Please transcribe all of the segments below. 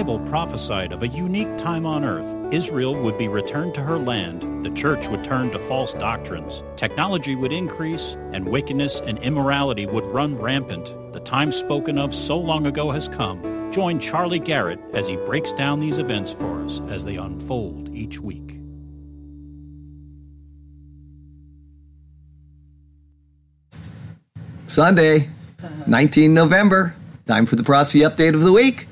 Bible prophesied of a unique time on earth. Israel would be returned to her land, the church would turn to false doctrines, technology would increase, and wickedness and immorality would run rampant. The time spoken of so long ago has come. Join Charlie Garrett as he breaks down these events for us as they unfold each week. Sunday, 19 November. Time for the prophecy update of the week.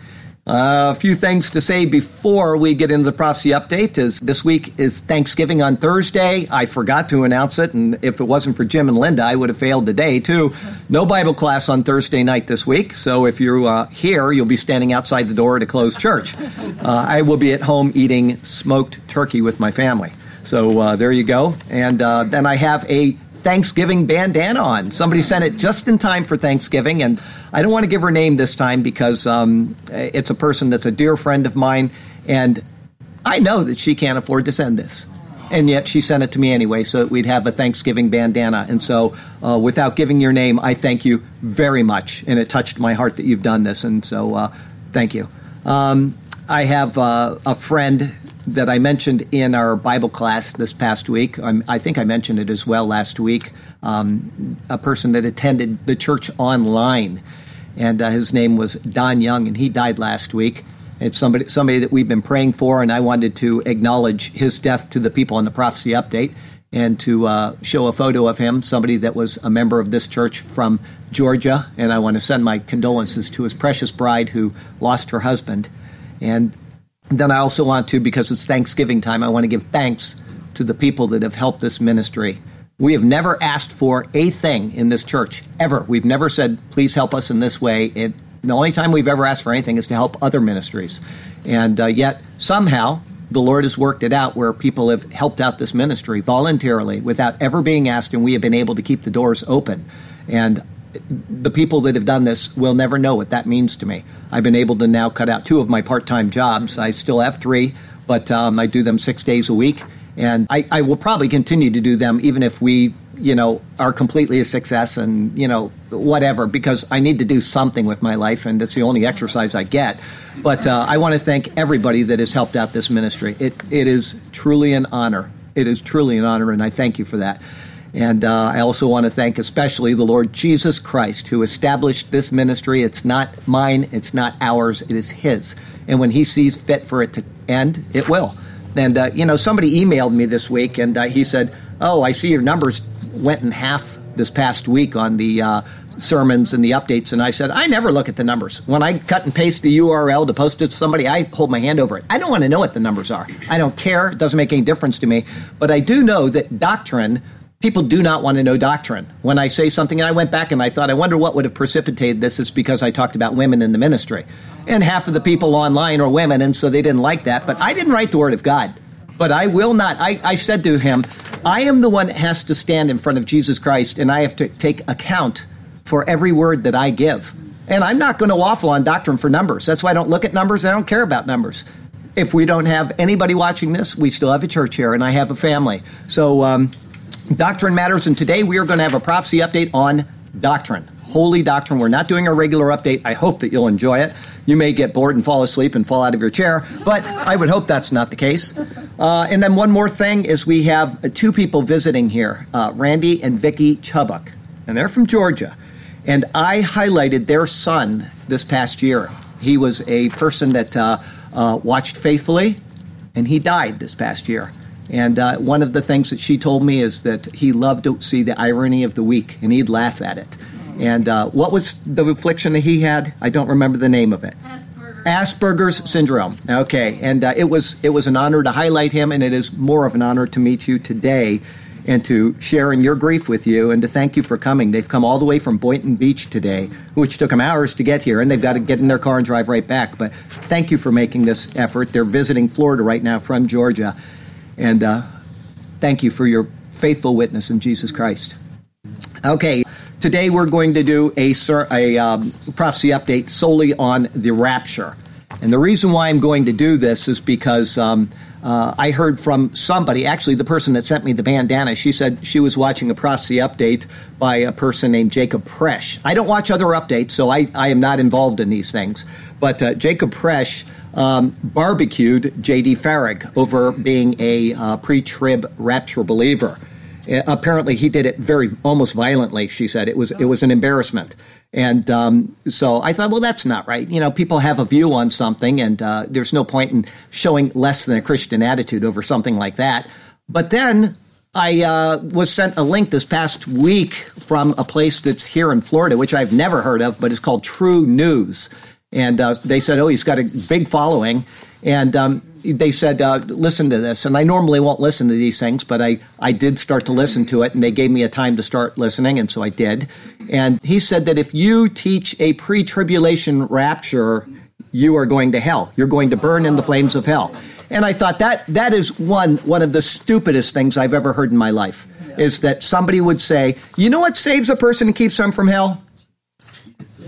Uh, a few things to say before we get into the prophecy update is this week is Thanksgiving on Thursday. I forgot to announce it, and if it wasn't for Jim and Linda, I would have failed today too. No Bible class on Thursday night this week, so if you're uh, here, you'll be standing outside the door at a closed church. Uh, I will be at home eating smoked turkey with my family. So uh, there you go. And uh, then I have a Thanksgiving bandana on. Somebody sent it just in time for Thanksgiving, and I don't want to give her name this time because um, it's a person that's a dear friend of mine, and I know that she can't afford to send this. And yet she sent it to me anyway, so that we'd have a Thanksgiving bandana. And so, uh, without giving your name, I thank you very much. And it touched my heart that you've done this. And so, uh, thank you. Um, I have uh, a friend that I mentioned in our Bible class this past week. I'm, i think I mentioned it as well last week. Um, a person that attended the church online, and uh, his name was Don Young, and he died last week. It's somebody somebody that we've been praying for, and I wanted to acknowledge his death to the people on the prophecy update and to uh, show a photo of him, somebody that was a member of this church from Georgia. And I want to send my condolences to his precious bride who lost her husband. And then I also want to, because it's Thanksgiving time, I want to give thanks to the people that have helped this ministry. We have never asked for a thing in this church, ever. We've never said, please help us in this way. It, the only time we've ever asked for anything is to help other ministries. And uh, yet, somehow, the Lord has worked it out where people have helped out this ministry voluntarily without ever being asked, and we have been able to keep the doors open. And the people that have done this will never know what that means to me. I've been able to now cut out two of my part time jobs. I still have three, but um, I do them six days a week. And I, I, will probably continue to do them even if we, you know, are completely a success and, you know, whatever, because I need to do something with my life and it's the only exercise I get. But uh, I want to thank everybody that has helped out this ministry. It, it is truly an honor. It is truly an honor, and I thank you for that. And uh, I also want to thank especially the Lord Jesus Christ who established this ministry. It's not mine, it's not ours, it is His. And when He sees fit for it to end, it will. And, uh, you know, somebody emailed me this week and uh, he said, Oh, I see your numbers went in half this past week on the uh, sermons and the updates. And I said, I never look at the numbers. When I cut and paste the URL to post it to somebody, I hold my hand over it. I don't want to know what the numbers are. I don't care. It doesn't make any difference to me. But I do know that doctrine people do not want to know doctrine. When I say something, and I went back and I thought, I wonder what would have precipitated this. It's because I talked about women in the ministry. And half of the people online are women, and so they didn't like that. But I didn't write the Word of God. But I will not. I, I said to him, I am the one that has to stand in front of Jesus Christ, and I have to take account for every word that I give. And I'm not going to waffle on doctrine for numbers. That's why I don't look at numbers. I don't care about numbers. If we don't have anybody watching this, we still have a church here, and I have a family. So, um, Doctrine Matters, and today we are going to have a prophecy update on doctrine. Holy doctrine. We're not doing a regular update. I hope that you'll enjoy it. You may get bored and fall asleep and fall out of your chair, but I would hope that's not the case. Uh, and then one more thing is we have two people visiting here, uh, Randy and Vicky Chubbuck, and they're from Georgia. And I highlighted their son this past year. He was a person that uh, uh watched faithfully, and he died this past year. And uh, one of the things that she told me is that he loved to see the irony of the week, and he'd laugh at it. And uh, what was the affliction that he had? I don't remember the name of it. Asperger's, Asperger's syndrome. Okay, and uh, it was it was an honor to highlight him, and it is more of an honor to meet you today, and to share in your grief with you, and to thank you for coming. They've come all the way from Boynton Beach today, which took them hours to get here, and they've got to get in their car and drive right back. But thank you for making this effort. They're visiting Florida right now from Georgia and uh, thank you for your faithful witness in Jesus Christ. Okay, today we're going to do a, a um, prophecy update solely on the rapture. And the reason why I'm going to do this is because um, uh, I heard from somebody, actually, the person that sent me the bandana, she said she was watching a prophecy update by a person named Jacob Prasch. I don't watch other updates, so I, I am not involved in these things. But uh, Jacob Prasch um, barbecued J.D. Farag over being a uh, pre trib rapture believer. Uh, apparently, he did it very almost violently. She said it was it was an embarrassment. And um, so I thought, well, that's not right. You know, people have a view on something, and uh, there's no point in showing less than a Christian attitude over something like that. But then I uh, was sent a link this past week from a place that's here in Florida, which I've never heard of, but it's called TruNews. And uh, they said, oh, he's got a big following. And um, they said, uh, listen to this. And I normally won't listen to these things, but I, I did start to listen to it, and they gave me a time to start listening, and so I did. And he said that if you teach a pre tribulation rapture, you are going to hell. You're going to burn in the flames of hell. And I thought that that is one one of the stupidest things I've ever heard in my life is that somebody would say, "You know what saves a person and keeps them from hell?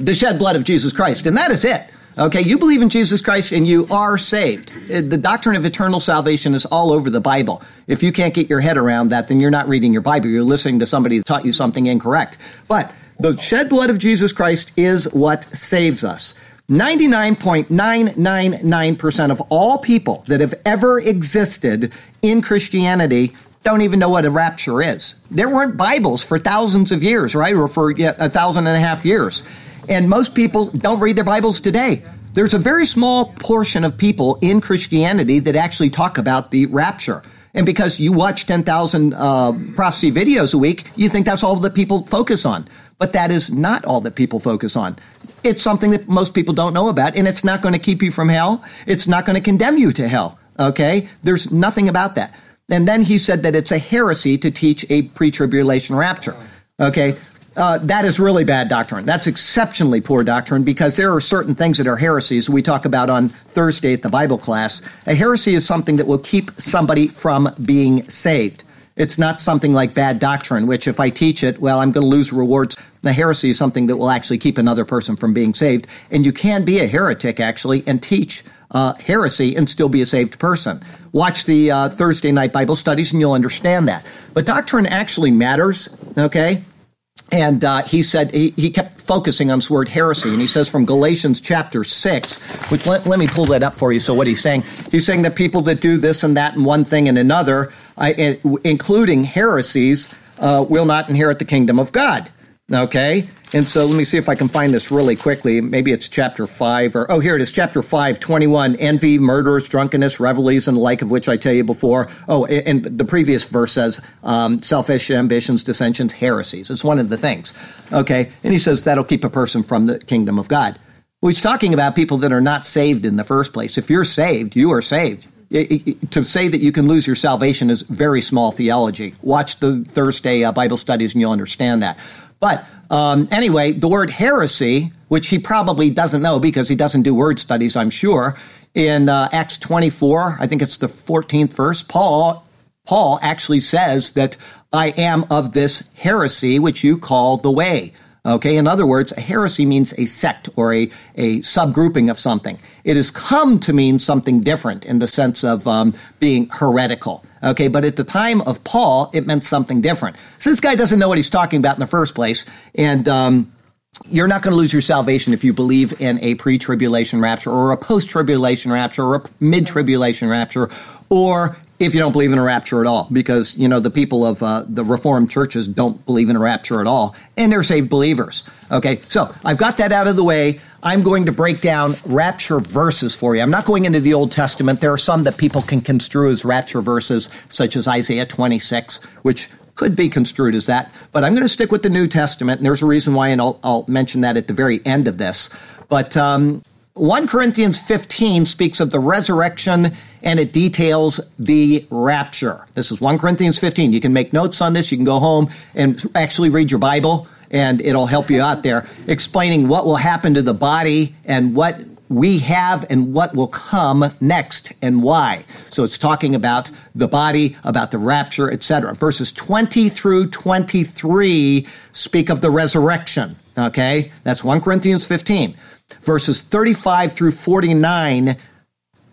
The shed blood of Jesus Christ." And that is it. Okay, you believe in Jesus Christ and you are saved. Uh, the doctrine of eternal salvation is all over the Bible. If you can't get your head around that, then you're not reading your Bible. You're listening to somebody that taught you something incorrect. But the shed blood of Jesus Christ is what saves us. 99.999% of all people that have ever existed in Christianity don't even know what a rapture is. There weren't Bibles for thousands of years, right? Or for yeah, a thousand and a half years. And most people don't read their Bibles today. There's a very small portion of people in Christianity that actually talk about the rapture. And because you watch 10,000 uh, prophecy videos a week, you think that's all that people focus on. But that is not all that people focus on. It's something that most people don't know about, and it's not going to keep you from hell. It's not going to condemn you to hell. Okay? There's nothing about that. And then he said that it's a heresy to teach a pre tribulation rapture. Okay? Uh, that is really bad doctrine. That's exceptionally poor doctrine because there are certain things that are heresies we talk about on Thursday at the Bible class. A heresy is something that will keep somebody from being saved. It's not something like bad doctrine, which if I teach it, well, I'm going to lose rewards. The heresy is something that will actually keep another person from being saved. And you can be a heretic, actually, and teach uh, heresy and still be a saved person. Watch the uh, Thursday night Bible studies and you'll understand that. But doctrine actually matters, okay? And uh, he said, he, he kept focusing on this word heresy. And he says from Galatians chapter 6, which let, let me pull that up for you. So, what he's saying, he's saying that people that do this and that and one thing and another, uh, including heresies, uh, will not inherit the kingdom of God. Okay? And so let me see if I can find this really quickly. Maybe it's chapter 5 or, oh, here it is, chapter 5, 21. Envy, murders, drunkenness, revelries, and the like of which I tell you before. Oh, and the previous verse says um, selfish ambitions, dissensions, heresies. It's one of the things. Okay? And he says that'll keep a person from the kingdom of God. Well, he's talking about people that are not saved in the first place. If you're saved, you are saved. to say that you can lose your salvation is very small theology. Watch the Thursday uh, Bible studies and you'll understand that. But um, anyway, the word heresy, which he probably doesn't know because he doesn't do word studies, I'm sure, in uh, Acts 24, I think it's the 14th verse, Paul Paul actually says that I am of this heresy which you call the way. Okay, in other words, a heresy means a sect or a, a subgrouping of something. It has come to mean something different in the sense of um, being heretical. Okay, but at the time of Paul, it meant something different. So this guy doesn't know what he's talking about in the first place, and um, you're not going to lose your salvation if you believe in a pre-tribulation rapture or a post-tribulation rapture or a mid-tribulation rapture or if you don't believe in a rapture at all, because you know the people of uh, the Reformed churches don't believe in a rapture at all, and they're saved believers. Okay, so I've got that out of the way. I'm going to break down rapture verses for you. I'm not going into the Old Testament. There are some that people can construe as rapture verses, such as Isaiah 26, which could be construed as that. But I'm going to stick with the New Testament, and there's a reason why, and I'll, I'll mention that at the very end of this. But um, 1 Corinthians 15 speaks of the resurrection and it details the rapture. This is 1 Corinthians 15. You can make notes on this. You can go home and actually read your Bible and it'll help you out there explaining what will happen to the body and what we have and what will come next and why. So it's talking about the body, about the rapture, etc. Verses 20 through 23 speak of the resurrection. Okay? That's 1 Corinthians 15 verses 35 through 49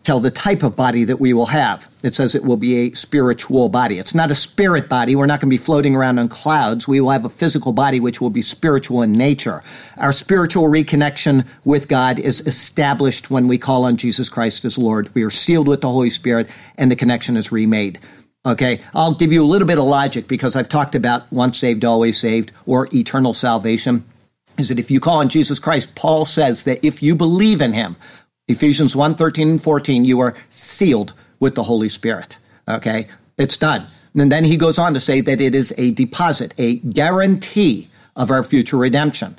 tell the type of body that we will have. It says it will be a spiritual body. It's not a spirit body. We're not going to be floating around on clouds. We will have a physical body which will be spiritual in nature. Our spiritual reconnection with God is established when we call on Jesus Christ as Lord. We are sealed with the Holy Spirit and the connection is remade. Okay, I'll give you a little bit of logic because I've talked about once saved, always saved, or eternal salvation. Is that if you call on Jesus Christ, Paul says that if you believe in him, Ephesians 1 13 and 14, you are sealed with the Holy Spirit. Okay? It's done. And then he goes on to say that it is a deposit, a guarantee of our future redemption.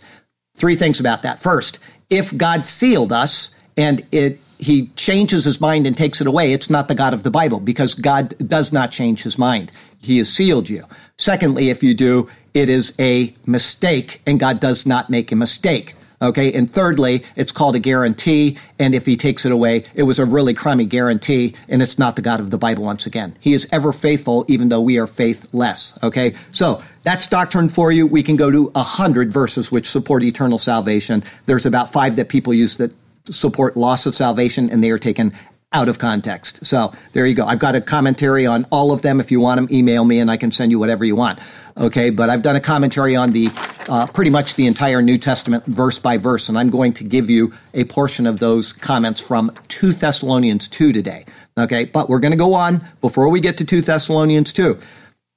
Three things about that. First, if God sealed us and it he changes his mind and takes it away, it's not the God of the Bible because God does not change his mind. He has sealed you. Secondly, if you do, it is a mistake and God does not make a mistake. Okay. And thirdly, it's called a guarantee. And if he takes it away, it was a really crummy guarantee. And it's not the God of the Bible once again. He is ever faithful, even though we are faithless. Okay. So that's doctrine for you. We can go to a hundred verses which support eternal salvation. There's about five that people use that support loss of salvation and they are taken out of context. So there you go. I've got a commentary on all of them. If you want them, email me and I can send you whatever you want. Okay, but I've done a commentary on the uh, pretty much the entire New Testament verse by verse, and I'm going to give you a portion of those comments from 2 Thessalonians 2 today. Okay, but we're going to go on before we get to 2 Thessalonians 2.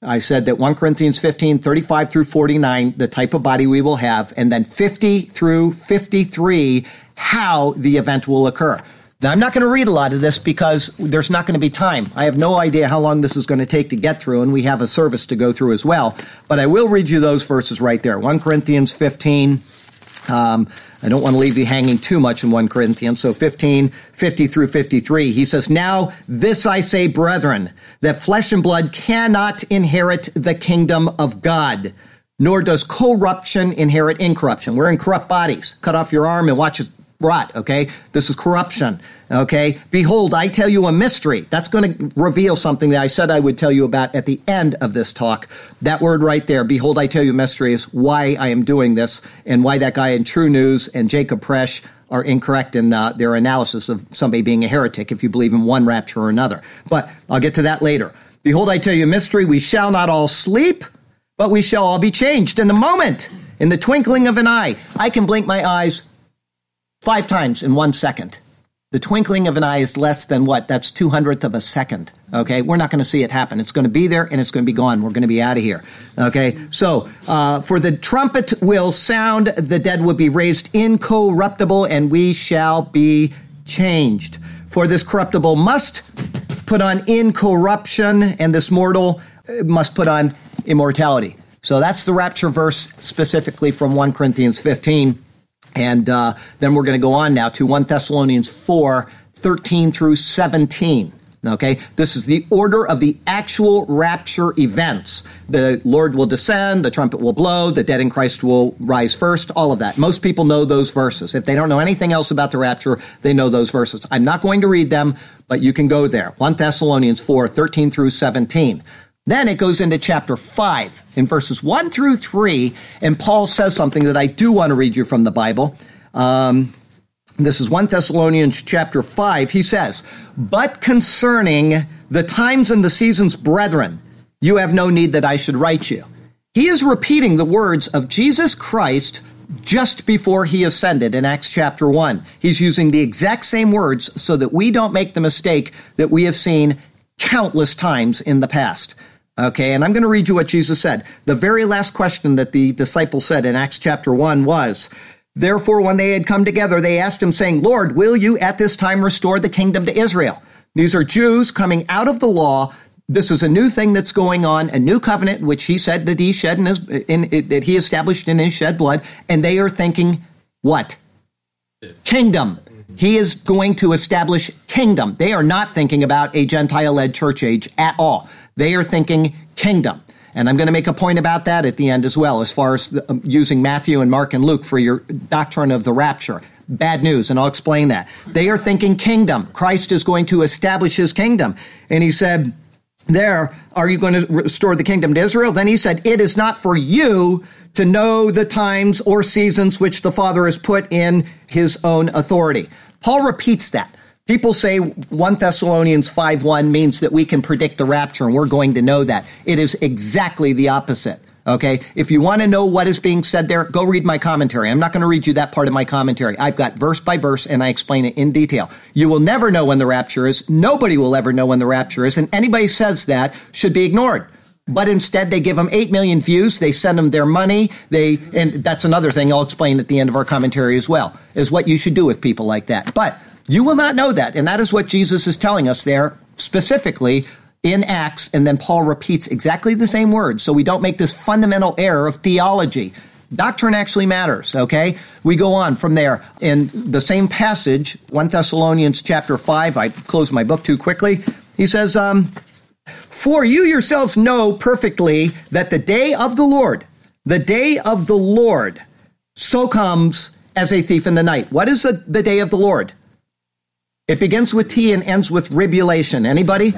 I said that 1 Corinthians 15, 35 through 49, the type of body we will have, and then 50 through 53, how the event will occur. Now, I'm not going to read a lot of this because there's not going to be time. I have no idea how long this is going to take to get through, and we have a service to go through as well. But I will read you those verses right there 1 Corinthians 15. Um, I don't want to leave you hanging too much in 1 Corinthians. So 15, 50 through 53, he says, Now this I say, brethren, that flesh and blood cannot inherit the kingdom of God, nor does corruption inherit incorruption. We're in corrupt bodies. Cut off your arm and watch it rot, okay? This is corruption, okay? Behold, I tell you a mystery. That's going to reveal something that I said I would tell you about at the end of this talk. That word right there, behold, I tell you a mystery, is why I am doing this and why that guy in TruNews and Jacob Prasch are incorrect in uh, their analysis of somebody being a heretic if you believe in one rapture or another. But I'll get to that later. Behold, I tell you a mystery. We shall not all sleep, but we shall all be changed in the moment, in the twinkling of an eye. I can blink my eyes five times in one second. The twinkling of an eye is less than what? That's two hundredth of a second. Okay, we're not going to see it happen. It's going to be there and it's going to be gone. We're going to be out of here. Okay, so uh, for the trumpet will sound, the dead will be raised incorruptible, and we shall be changed. For this corruptible must put on incorruption, and this mortal must put on immortality. So that's the rapture verse specifically from 1 Corinthians 15. And uh, then we're going to go on now to 1 Thessalonians 4 13 through 17. Okay, this is the order of the actual rapture events. The Lord will descend, the trumpet will blow, the dead in Christ will rise first, all of that. Most people know those verses. If they don't know anything else about the rapture, they know those verses. I'm not going to read them, but you can go there. 1 Thessalonians 4 13 through 17. Then it goes into chapter 5 in verses 1 through 3, and Paul says something that I do want to read you from the Bible. Um, this is 1 Thessalonians chapter 5. He says, But concerning the times and the seasons, brethren, you have no need that I should write you. He is repeating the words of Jesus Christ just before he ascended in Acts chapter 1. He's using the exact same words so that we don't make the mistake that we have seen countless times in the past. Okay, and I'm going to read you what Jesus said. The very last question that the disciples said in Acts chapter 1 was, Therefore, when they had come together, they asked him, saying, Lord, will you at this time restore the kingdom to Israel? These are Jews coming out of the law. This is a new thing that's going on, a new covenant, which he said that he shed in his, in, that he established in his shed blood, and they are thinking, what? Kingdom. He is going to establish kingdom. They are not thinking about a Gentile led church age at all. They are thinking kingdom. And I'm going to make a point about that at the end as well, as far as the, um, using Matthew and Mark and Luke for your doctrine of the rapture. Bad news, and I'll explain that. They are thinking kingdom. Christ is going to establish his kingdom. And he said, There, are you going to restore the kingdom to Israel? Then he said, It is not for you to know the times or seasons which the Father has put in his own authority. Paul repeats that. People say 1 Thessalonians 5 1 means that we can predict the rapture and we're going to know that. It is exactly the opposite. Okay. If you want to know what is being said there, go read my commentary. I'm not going to read you that part of my commentary. I've got verse by verse and I explain it in detail. You will never know when the rapture is. Nobody will ever know when the rapture is. And anybody says that should be ignored. But instead, they give them 8 million views. They send them their money. They, and that's another thing I'll explain at the end of our commentary as well, is what you should do with people like that. But you will not know that. And that is what Jesus is telling us there specifically in Acts, and then Paul repeats exactly the same words. So we don't make this fundamental error of theology. Doctrine actually matters, okay? We go on from there. In the same passage, 1 Thessalonians chapter 5, I closed my book too quickly. He says, um, For you yourselves know perfectly that the day of the Lord, the day of the Lord, so comes as a thief in the night. What is the, the day of the Lord? It begins with T and ends with tribulation. Anybody?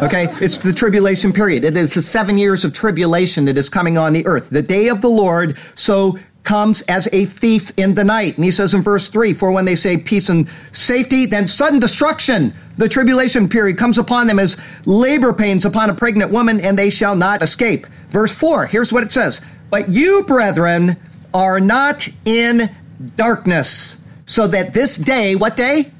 Okay, it's the tribulation period. It is the seven years of tribulation that is coming on the earth. The day of the Lord so comes as a thief in the night. And he says in verse 3 For when they say peace and safety, then sudden destruction, the tribulation period comes upon them as labor pains upon a pregnant woman, and they shall not escape. Verse 4, here's what it says But you, brethren, are not in darkness, so that this day, what day?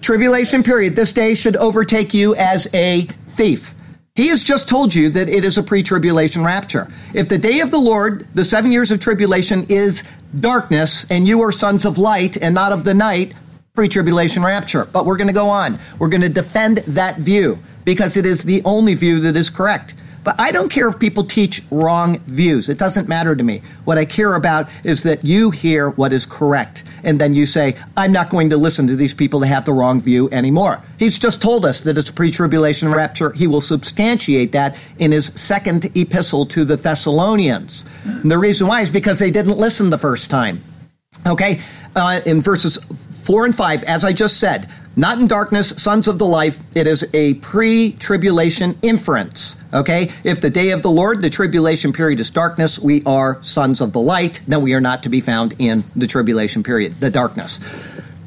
Tribulation period, this day should overtake you as a thief. He has just told you that it is a pre tribulation rapture. If the day of the Lord, the seven years of tribulation, is darkness and you are sons of light and not of the night, pre tribulation rapture. But we're going to go on. We're going to defend that view because it is the only view that is correct. But I don't care if people teach wrong views. It doesn't matter to me. What I care about is that you hear what is correct. And then you say, I'm not going to listen to these people that have the wrong view anymore. He's just told us that it's pre tribulation rapture. He will substantiate that in his second epistle to the Thessalonians. And the reason why is because they didn't listen the first time. Okay? Uh, in verses 4 and 5, as I just said, not in darkness, sons of the light. It is a pre tribulation inference. Okay? If the day of the Lord, the tribulation period is darkness, we are sons of the light, then we are not to be found in the tribulation period, the darkness.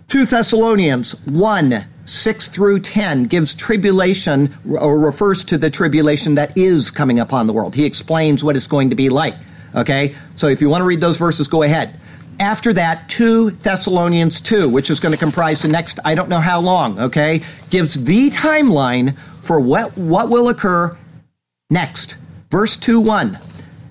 2 Thessalonians 1 6 through 10 gives tribulation or refers to the tribulation that is coming upon the world. He explains what it's going to be like. Okay? So if you want to read those verses, go ahead. After that, 2 Thessalonians 2, which is going to comprise the next, I don't know how long, okay, gives the timeline for what, what will occur next. Verse 2 1.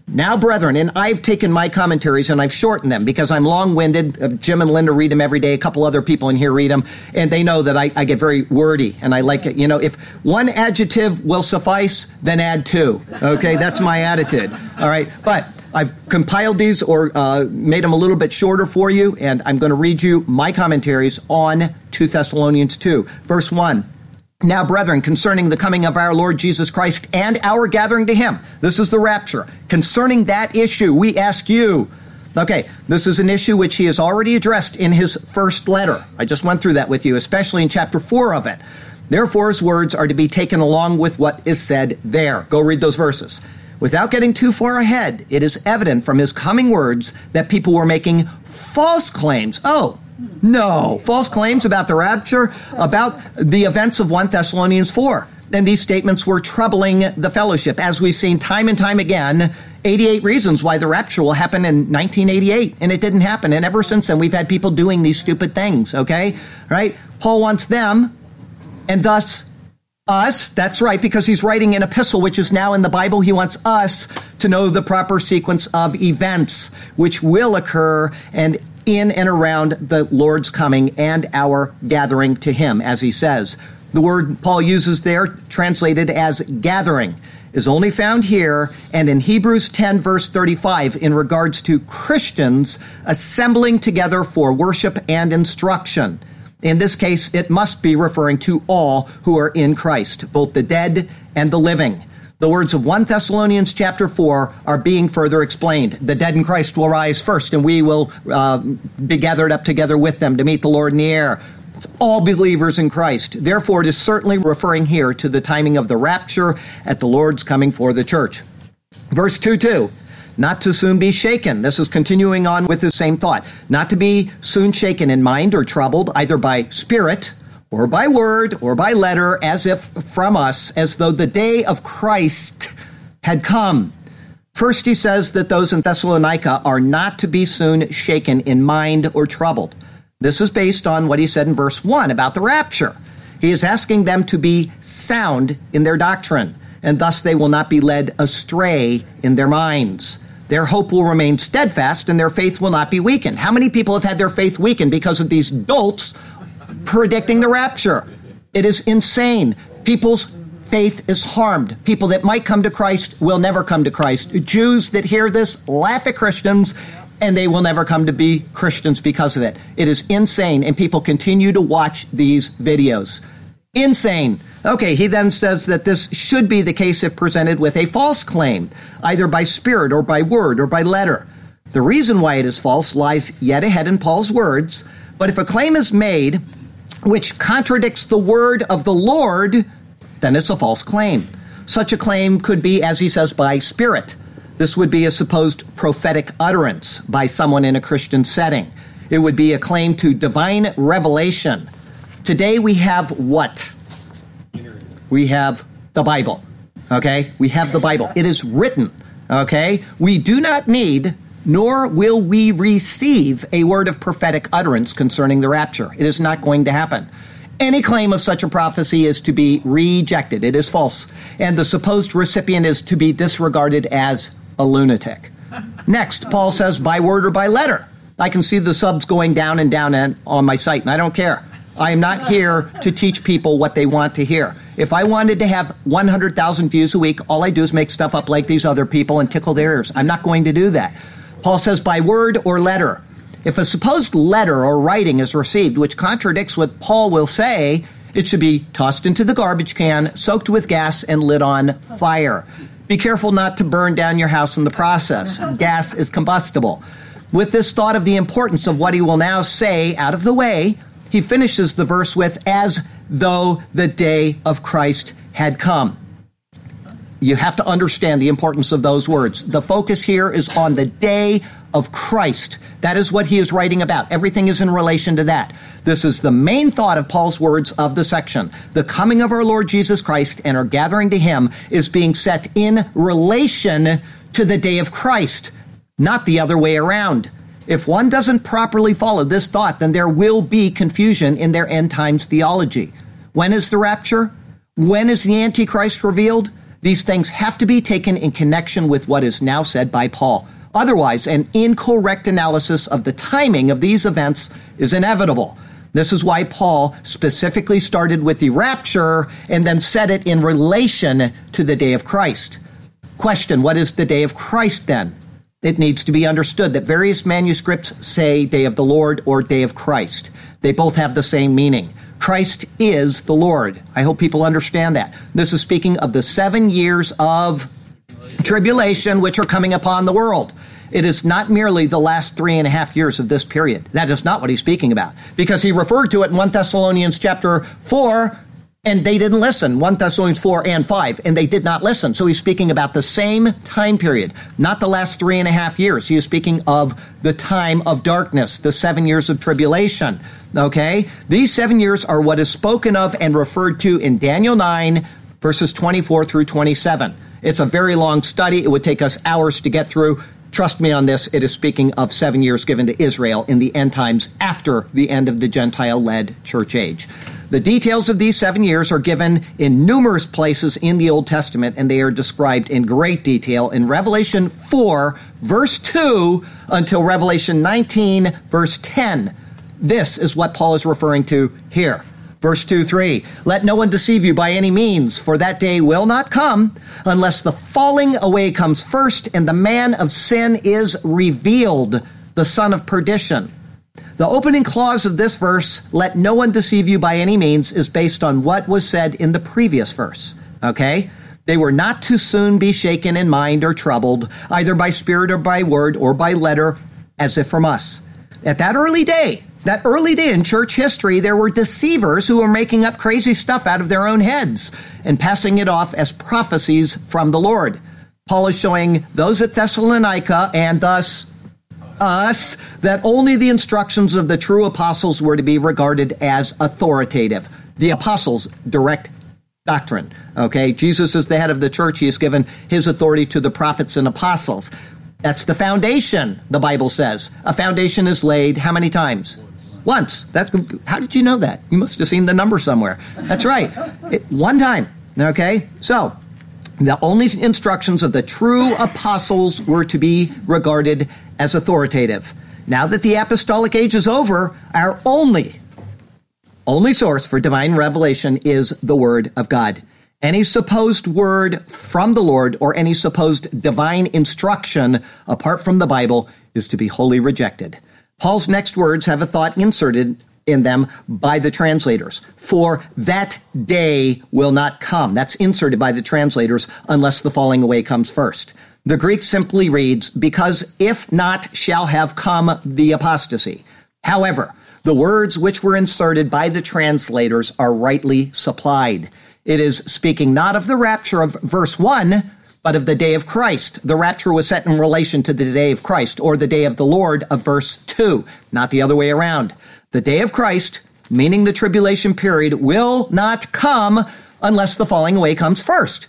Now, brethren, and I've taken my commentaries and I've shortened them because I'm long winded. Uh, Jim and Linda read them every day. A couple other people in here read them, and they know that I, I, get very wordy and I like it. You know, if one adjective will suffice, then add two. Okay, that's my attitude. All right, but I've compiled these or uh, made them a little bit shorter for you, and I'm going to read you my commentaries on 2 Thessalonians 2. Verse 1. Now, brethren, concerning the coming of our Lord Jesus Christ and our gathering to him, this is the rapture. Concerning that issue, we ask you. Okay, this is an issue which he has already addressed in his first letter. I just went through that with you, especially in chapter 4 of it. Therefore, his words are to be taken along with what is said there. Go read those verses. Without getting too far ahead, it is evident from his coming words that people were making false claims. Oh, no, false claims about the rapture, about the events of 1 Thessalonians 4. And these statements were troubling the fellowship, as we've seen time and time again. 88 reasons why the rapture will happen in 1988, and it didn't happen. And ever since then, we've had people doing these stupid things, okay? Right? Paul wants them, and thus us, that's right, because he's writing an epistle which is now in the Bible. He wants us to know the proper sequence of events which will occur and in and around the Lord's coming and our gathering to Him, as he says. The word Paul uses there, translated as gathering, is only found here and in Hebrews 10, verse 35, in regards to Christians assembling together for worship and instruction. In this case, it must be referring to all who are in Christ, both the dead and the living. The words of 1 Thessalonians chapter 4 are being further explained. The dead in Christ will rise first, and we will uh, be gathered up together with them to meet the Lord in the air. It's all believers in Christ. Therefore, it is certainly referring here to the timing of the rapture at the Lord's coming for the church. Verse 2 2 not to soon be shaken. This is continuing on with the same thought. Not to be soon shaken in mind or troubled, either by spirit or by word or by letter as if from us, as though the day of Christ had come. First, he says that those in Thessalonica are not to be soon shaken in mind or troubled. This is based on what he said in verse 1 about the rapture. He is asking them to be sound in their doctrine, and thus they will not be led astray in their minds. Their hope will remain steadfast, and their faith will not be weakened. How many people have had their faith weakened because of these dolts predicting the rapture? It is insane. People's faith is harmed. People that might come to Christ will never come to Christ. Jews that hear this laugh at Christians and they will never come to be Christians because of it. It is insane, and people continue to watch these videos. Insane. Okay, he then says that this should be the case if presented with a false claim, either by spirit or by word or by letter. The reason why it is false lies yet ahead in Paul's words, but if a claim is made which contradicts the word of the Lord, then it's a false claim. Such a claim could be, as he says, by spirit. This would be a supposed prophetic utterance by someone in a Christian setting. It would be a claim to divine revelation. Today we have what? We have the Bible. Okay? We have the Bible. It is written. Okay? We do not need, nor will we receive a word of prophetic utterance concerning the rapture. It is not going to happen. Any claim of such a prophecy is to be rejected. It is false. And the supposed recipient is to be disregarded as a lunatic. Next, Paul says by word or by letter. I can see the subs going down and down on my site, and I don't care. I am not here to teach people what they want to hear. If I wanted to have 100,000 views a week, all I do is make stuff up like these other people and tickle their ears. I'm not going to do that. Paul says by word or letter. If a supposed letter or writing is received which contradicts what Paul will say, it should be tossed into the garbage can, soaked with gas, and lit on fire. Be careful not to burn down your house in the process. gas is combustible. With this thought of the importance of what he will now say out of the way, he finishes the verse with, as though the day of Christ had come. You have to understand the importance of those words. The focus here is on the day of Christ. That is what he is writing about. Everything is in relation to that. This is the main thought of Paul's words of the section. The coming of our Lord Jesus Christ and our gathering to him is being set in relation to the day of Christ, not the other way around. If one doesn't properly follow this thought, then there will be confusion in their end times theology. When is the rapture? When is the Antichrist revealed? These things have to be taken in connection with what is now said by Paul. Otherwise, an incorrect analysis of the timing of these events is inevitable. This is why Paul specifically started with the rapture and then set it in relation to the day of Christ. Question What is the day of Christ then? It needs to be understood that various manuscripts say day of the Lord or day of Christ. They both have the same meaning. Christ is the Lord. I hope people understand that. This is speaking of the seven years of tribulation which are coming upon the world. It is not merely the last three and a half years of this period. That is not what he's speaking about. Because he referred to it in 1 Thessalonians chapter 4 and they didn't listen. 1 Thessalonians 4 and 5, and they did not listen. So he's speaking about the same time period, not the last three and a half years. He is speaking of the time of darkness, the seven years of tribulation. Okay? These seven years are what is spoken of and referred to in Daniel 9, verses 24 through 27. It's a very long study. It would take us hours to get through. Trust me on this, it is speaking of seven years given to Israel in the end times after the end of the Gentile led church age. The details of these seven years are given in numerous places in the Old Testament, and they are described in great detail in Revelation 4, verse 2, until Revelation 19, verse 10. This is what Paul is referring to here. Verse 2 3 Let no one deceive you by any means, for that day will not come unless the falling away comes first and the man of sin is revealed, the son of perdition the opening clause of this verse, let no one deceive you by any means, is based on what was said in the previous verse. Okay? They were not to soon be shaken in mind or troubled, either by spirit or by word or by letter, as if from us. At that early day, that early day in church history, there were deceivers who were making up crazy stuff out of their own heads and passing it off as prophecies from the Lord. Paul is showing those at Thessalonica and thus us that only the instructions of the true apostles were to be regarded as authoritative. the apostles' direct doctrine. Okay, Jesus is the head of the church. He has given his authority to the prophets and apostles. That's the foundation, the Bible says. A foundation is laid how many times? Once. That's how did you know that? You must have seen the number somewhere. That's right. It, one time. Okay? So, the only instructions of the true apostles were to be regarded as authoritative. Now that the apostolic age is over, our only only source for divine revelation is the word of God. Any supposed word from the Lord or any supposed divine instruction apart from the Bible is to be wholly rejected. Paul's next words have a thought inserted in them by the translators. For that day will not come. That's inserted by the translators unless the falling away comes first. The Greek simply reads, because if not shall have come the apostasy. However, the words which were inserted by the translators are rightly supplied. It is speaking not of the rapture of verse 1, but of the day of Christ. The rapture was set in relation to the day of Christ, or the day of the Lord of verse 2, not the other way around. The day of Christ, meaning the tribulation period, will not come unless the falling away comes first.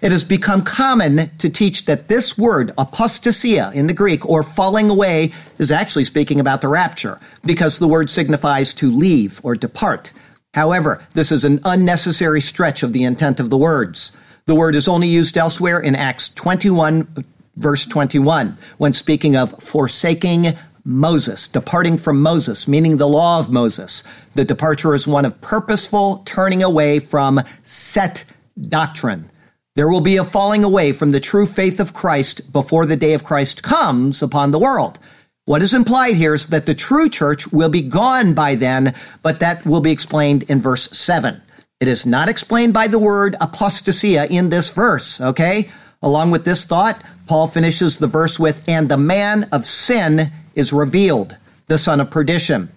It has become common to teach that this word, apostasia in the Greek, or falling away, is actually speaking about the rapture, because the word signifies to leave or depart. However, this is an unnecessary stretch of the intent of the words. The word is only used elsewhere in Acts 21, verse 21, when speaking of forsaking Moses, departing from Moses, meaning the law of Moses. The departure is one of purposeful turning away from set doctrine. There will be a falling away from the true faith of Christ before the day of Christ comes upon the world. What is implied here is that the true church will be gone by then, but that will be explained in verse 7. It is not explained by the word apostasia in this verse, okay? Along with this thought, Paul finishes the verse with, and the man of sin is revealed, the son of perdition.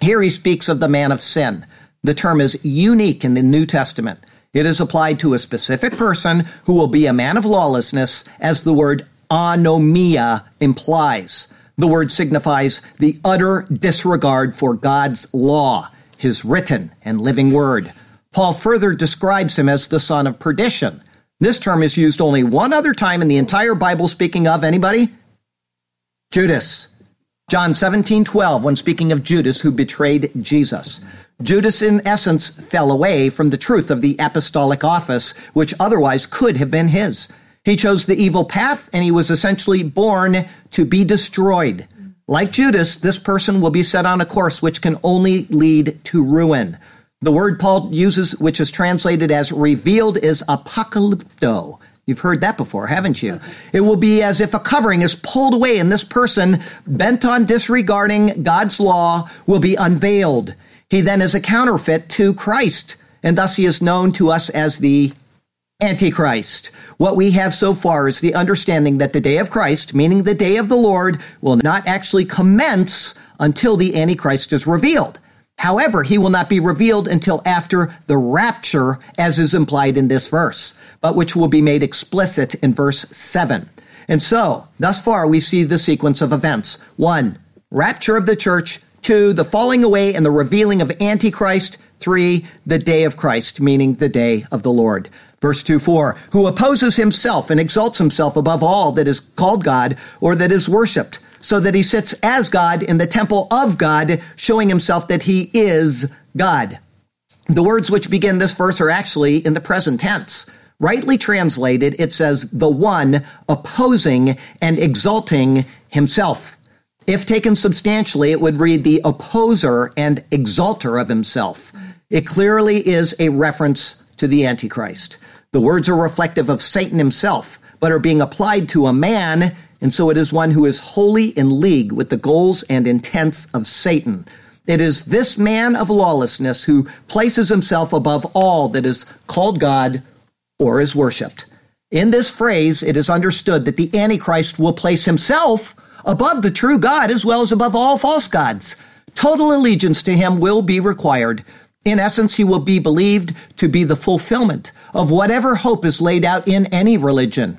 Here he speaks of the man of sin. The term is unique in the New Testament. It is applied to a specific person who will be a man of lawlessness, as the word anomia implies. The word signifies the utter disregard for God's law, his written and living word. Paul further describes him as the son of perdition. This term is used only one other time in the entire Bible, speaking of anybody? Judas. John 17, 12, when speaking of Judas who betrayed Jesus. Judas, in essence, fell away from the truth of the apostolic office, which otherwise could have been his. He chose the evil path and he was essentially born to be destroyed. Like Judas, this person will be set on a course which can only lead to ruin. The word Paul uses, which is translated as revealed, is apocalypto. You've heard that before, haven't you? It will be as if a covering is pulled away and this person, bent on disregarding God's law, will be unveiled. He then is a counterfeit to Christ, and thus he is known to us as the Antichrist. What we have so far is the understanding that the day of Christ, meaning the day of the Lord, will not actually commence until the Antichrist is revealed. However, he will not be revealed until after the rapture, as is implied in this verse, but which will be made explicit in verse 7. And so, thus far, we see the sequence of events. One, rapture of the church. Two, the falling away and the revealing of Antichrist. Three, the day of Christ, meaning the day of the Lord. Verse 2 4, who opposes himself and exalts himself above all that is called God or that is worshiped so that he sits as God in the temple of God, showing himself that he is God. The words which begin this verse are actually in the present tense. Rightly translated, it says, the one opposing and exalting himself. If taken substantially, it would read the opposer and exalter of himself. It clearly is a reference to the Antichrist. The words are reflective of Satan himself, but are being applied to a man and so it is one who is wholly in league with the goals and intents of Satan. It is this man of lawlessness who places himself above all that is called God or is worshiped. In this phrase, it is understood that the Antichrist will place himself above the true God as well as above all false gods. Total allegiance to him will be required. In essence, he will be believed to be the fulfillment of whatever hope is laid out in any religion,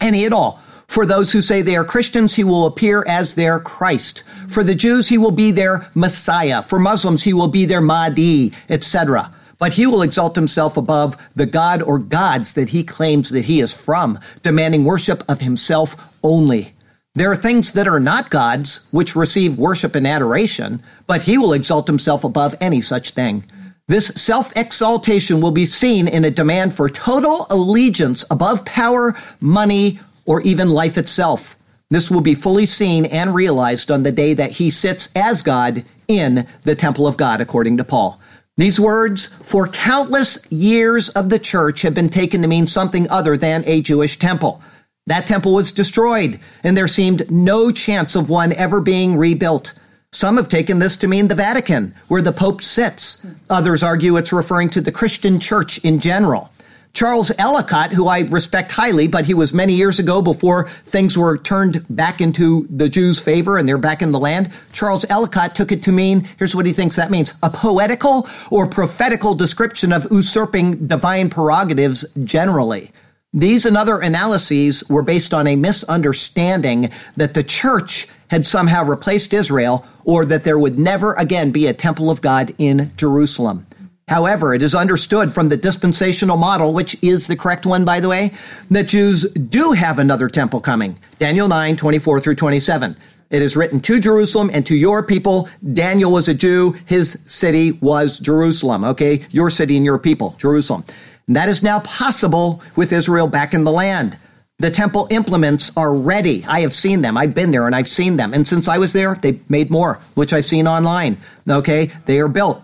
any at all. For those who say they are Christians, he will appear as their Christ. For the Jews, he will be their Messiah. For Muslims, he will be their Mahdi, etc. but he will exalt himself above the God or gods that he claims that he is from, demanding worship of himself only. There are things that are not gods which receive worship and adoration, but he will exalt himself above any such thing. This self exaltation will be seen in a demand for total allegiance above power, money, or even life itself. This will be fully seen and realized on the day that he sits as God in the temple of God, according to Paul. These words, for countless years of the church, have been taken to mean something other than a Jewish temple. That temple was destroyed, and there seemed no chance of one ever being rebuilt. Some have taken this to mean the Vatican, where the Pope sits. Others argue it's referring to the Christian church in general. Charles Ellicott, who I respect highly, but he was many years ago before things were turned back into the Jews' favor and they're back in the land. Charles Ellicott took it to mean, here's what he thinks that means, a poetical or prophetical description of usurping divine prerogatives generally. These and other analyses were based on a misunderstanding that the church had somehow replaced Israel or that there would never again be a temple of God in Jerusalem. However, it is understood from the dispensational model, which is the correct one, by the way, that Jews do have another temple coming. Daniel 9, 24 through 27. It is written to Jerusalem and to your people. Daniel was a Jew. His city was Jerusalem. Okay. Your city and your people, Jerusalem. And that is now possible with Israel back in the land. The temple implements are ready. I have seen them. I've been there and I've seen them. And since I was there, they made more, which I've seen online. Okay. They are built.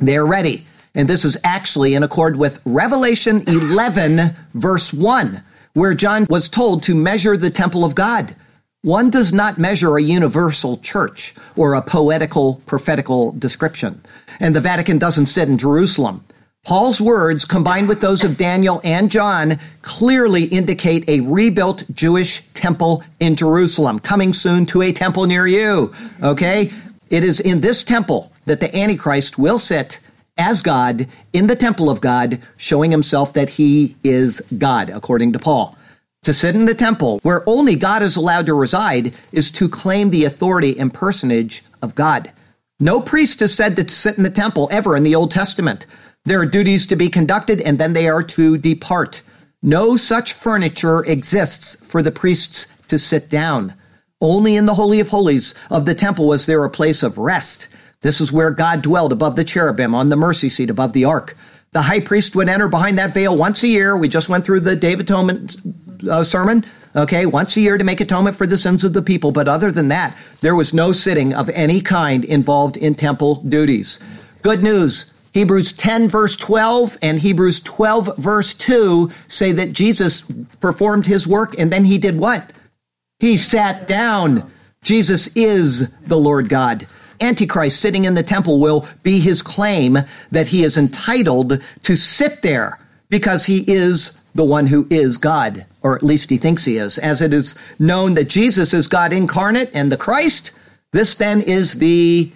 They're ready. And this is actually in accord with Revelation 11, verse 1, where John was told to measure the temple of God. One does not measure a universal church or a poetical, prophetical description. And the Vatican doesn't sit in Jerusalem. Paul's words, combined with those of Daniel and John, clearly indicate a rebuilt Jewish temple in Jerusalem, coming soon to a temple near you. Okay? It is in this temple that the Antichrist will sit as God in the temple of God, showing himself that he is God, according to Paul. To sit in the temple where only God is allowed to reside is to claim the authority and personage of God. No priest is said to sit in the temple ever in the Old Testament. There are duties to be conducted and then they are to depart. No such furniture exists for the priests to sit down. Only in the Holy of Holies of the temple was there a place of rest. This is where God dwelled above the cherubim on the mercy seat above the ark. The high priest would enter behind that veil once a year. We just went through the Day of Atonement uh, sermon. Okay, once a year to make atonement for the sins of the people. But other than that, there was no sitting of any kind involved in temple duties. Good news. Hebrews 10 verse 12 and Hebrews 12 verse 2 say that Jesus performed his work and then he did what? He sat down. Jesus is the Lord God. Antichrist sitting in the temple will be his claim that he is entitled to sit there because he is the one who is God, or at least he thinks he is. As it is known that Jesus is God incarnate and the Christ, this then is the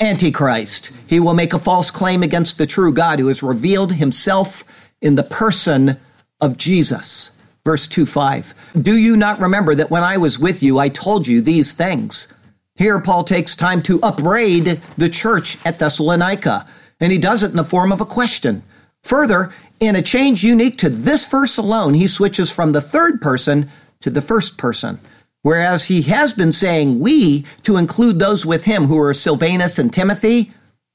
Antichrist. He will make a false claim against the true God who has revealed himself in the person of Jesus. Verse 2 5. Do you not remember that when I was with you, I told you these things? Here, Paul takes time to upbraid the church at Thessalonica, and he does it in the form of a question. Further, in a change unique to this verse alone, he switches from the third person to the first person. Whereas he has been saying we to include those with him who are Silvanus and Timothy,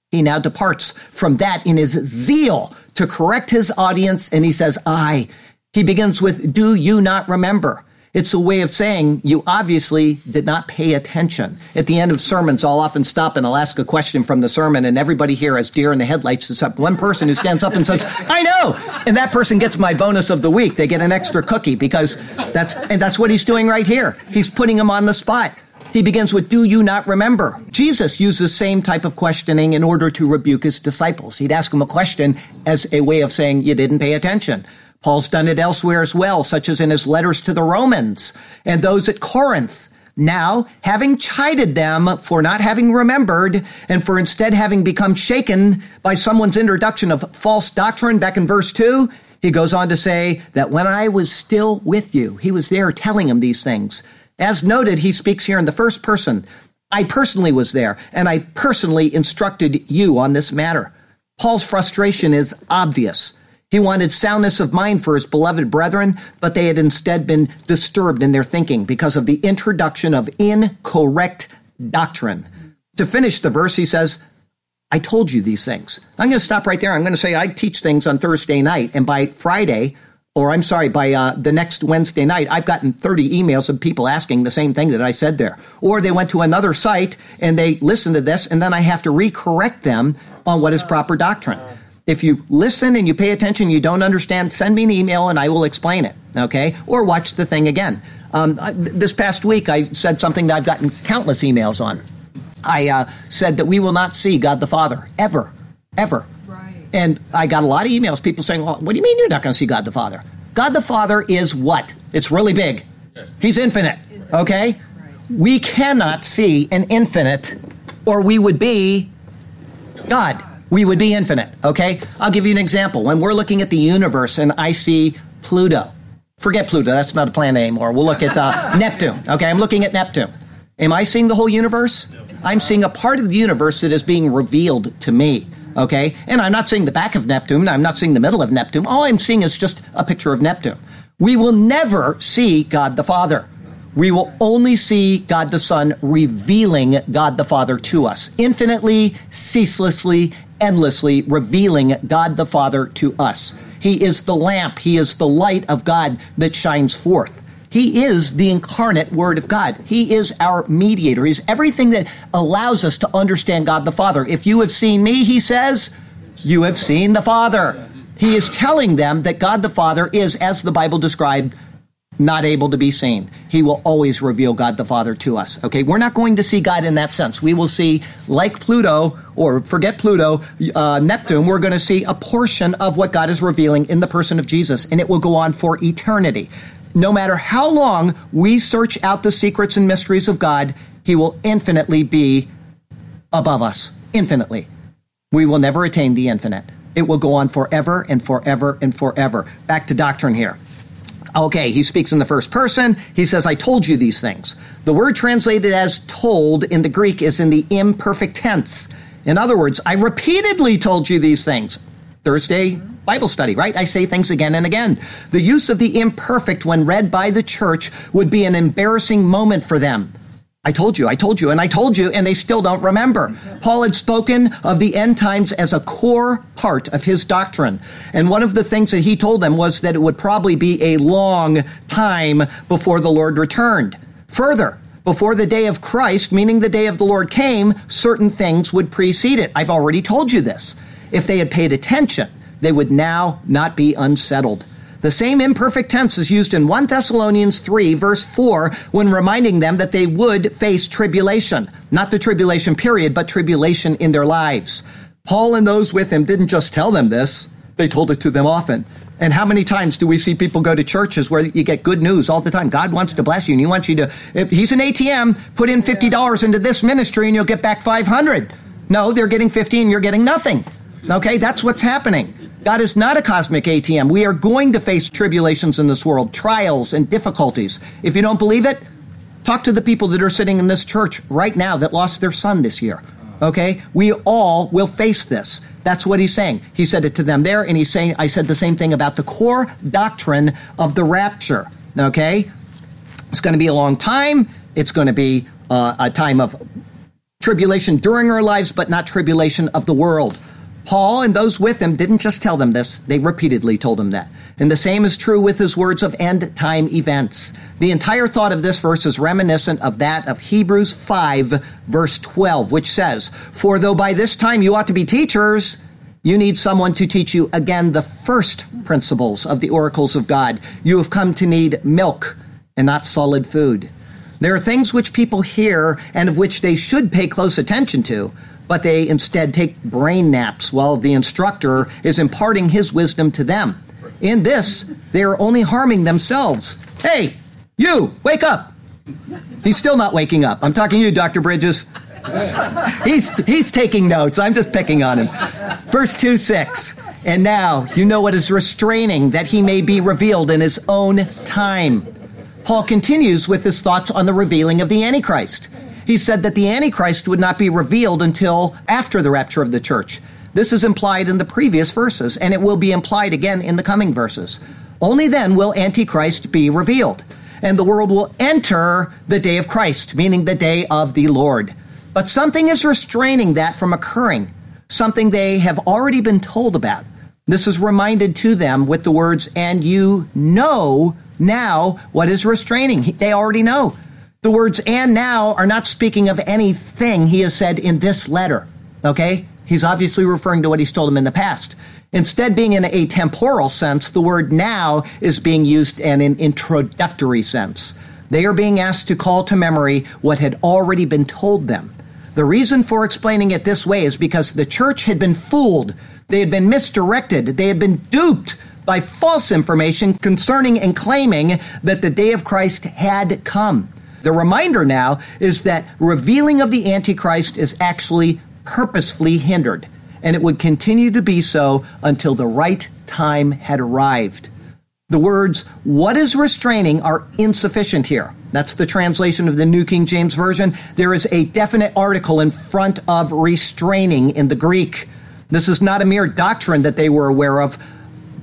he now departs from that in his zeal to correct his audience, and he says, I. He begins with, Do you not remember? It's a way of saying you obviously did not pay attention. At the end of sermons, I'll often stop and I'll ask a question from the sermon, and everybody here has deer in the headlights except one person who stands up and says, I know! And that person gets my bonus of the week. They get an extra cookie because that's, and that's what he's doing right here. He's putting them on the spot. He begins with, Do you not remember? Jesus used the same type of questioning in order to rebuke his disciples. He'd ask them a question as a way of saying, You didn't pay attention. Paul's done it elsewhere as well, such as in his letters to the Romans and those at Corinth. Now, having chided them for not having remembered and for instead having become shaken by someone's introduction of false doctrine back in verse 2, he goes on to say that when I was still with you, he was there telling him these things. As noted, he speaks here in the first person. I personally was there and I personally instructed you on this matter. Paul's frustration is obvious. He wanted soundness of mind for his beloved brethren, but they had instead been disturbed in their thinking because of the introduction of incorrect doctrine. To finish the verse, he says, I told you these things. I'm going to stop right there. I'm going to say I teach things on Thursday night, and by Friday, or I'm sorry, by uh, the next Wednesday night, I've gotten 30 emails of people asking the same thing that I said there. Or they went to another site and they listened to this, and then I have to recorrect them on what is proper doctrine. If you listen and you pay attention, you don't understand, send me an email and I will explain it, okay? Or watch the thing again. Um, this past week, I said something that I've gotten countless emails on. I uh, said that we will not see God the Father ever, ever. Right. And I got a lot of emails, people saying, well, what do you mean you're not going to see God the Father? God the Father is what? It's really big. He's infinite, okay? We cannot see an infinite, or we would be God. We would be infinite, okay? I'll give you an example. When we're looking at the universe and I see Pluto, forget Pluto, that's not a planet anymore. We'll look at uh, Neptune, okay? I'm looking at Neptune. Am I seeing the whole universe? I'm seeing a part of the universe that is being revealed to me. Okay? And I'm not seeing the back of Neptune. I'm not seeing the middle of Neptune. All I'm seeing is just a picture of Neptune. We will never see God the Father. We will only see God the Son revealing God the Father to us, infinitely, ceaselessly, endlessly revealing God the Father to us. He is the lamp, He is the light of God that shines forth. He is the incarnate Word of God. He is our mediator. He's everything that allows us to understand God the Father. If you have seen me, he says, you have seen the Father. He is telling them that God the Father is, as the Bible described, not able to be seen. He will always reveal God the Father to us. Okay, we're not going to see God in that sense. We will see, like Pluto, or forget Pluto, uh, Neptune, we're going to see a portion of what God is revealing in the person of Jesus, and it will go on for eternity no matter how long we search out the secrets and mysteries of God, He will infinitely be above us. Infinitely. We will never attain the infinite. It will go on forever and forever and forever. Back to doctrine here. Okay, he speaks in the first person. He says, I told you these things. The word translated as told in the Greek is in the imperfect tense. In other words, I repeatedly told you these things. Thursday, Bible study, right? I say things again and again. The use of the imperfect when read by the church would be an embarrassing moment for them. I told you, I told you, and I told you, and they still don't remember. Paul had spoken of the end times as a core part of his doctrine. And one of the things that he told them was that it would probably be a long time before the Lord returned. Further, before the day of Christ, meaning the day of the Lord came, certain things would precede it. I've already told you this. If they had paid attention, they would now not be unsettled. The same imperfect tense is used in 1 Thessalonians 3, verse 4, when reminding them that they would face tribulation. Not the tribulation period, but tribulation in their lives. Paul and those with him didn't just tell them this, they told it to them often. And how many times do we see people go to churches where you get good news all the time? God wants to bless you and he wants you to, he's an ATM, put in $50 into this ministry and you'll get back 500. No, they're getting 50 and you're getting nothing. Okay, that's what's happening. God is not a cosmic ATM. We are going to face tribulations in this world, trials and difficulties. If you don't believe it, talk to the people that are sitting in this church right now that lost their son this year. Okay? We all will face this. That's what he's saying. He said it to them there, and he's saying, I said the same thing about the core doctrine of the rapture. Okay? It's going to be a long time. It's going to be uh, a time of tribulation during our lives, but not tribulation of the world. Paul and those with him didn't just tell them this, they repeatedly told him that. And the same is true with his words of end time events. The entire thought of this verse is reminiscent of that of Hebrews 5, verse 12, which says, For though by this time you ought to be teachers, you need someone to teach you again the first principles of the oracles of God. You have come to need milk and not solid food. There are things which people hear and of which they should pay close attention to, but they instead take brain naps while the instructor is imparting his wisdom to them. In this, they are only harming themselves. Hey, you, wake up! He's still not waking up. I'm talking to you, Dr. Bridges. he's, he's taking notes. I'm just picking on him. Verse 2 6. And now you know what is restraining, that he may be revealed in his own time. Paul continues with his thoughts on the revealing of the Antichrist he said that the Antichrist would not be revealed until after the rapture of the church. This is implied in the previous verses, and it will be implied again in the coming verses. Only then will Antichrist be revealed, and the world will enter the day of Christ, meaning the day of the Lord. But something is restraining that from occurring, something they have already been told about. This is reminded to them with the words, and you know now what is restraining. They already know. The words and now are not speaking of anything he has said in this letter. Okay? He's obviously referring to what he's told them in the past. Instead, being in a temporal sense, the word now is being used in an introductory sense. They are being asked to call to memory what had already been told them. The reason for explaining it this way is because the church had been fooled, they had been misdirected, they had been duped by false information concerning and claiming that the day of Christ had come. The reminder now is that revealing of the Antichrist is actually purposefully hindered, and it would continue to be so until the right time had arrived. The words, what is restraining, are insufficient here. That's the translation of the New King James Version. There is a definite article in front of restraining in the Greek. This is not a mere doctrine that they were aware of,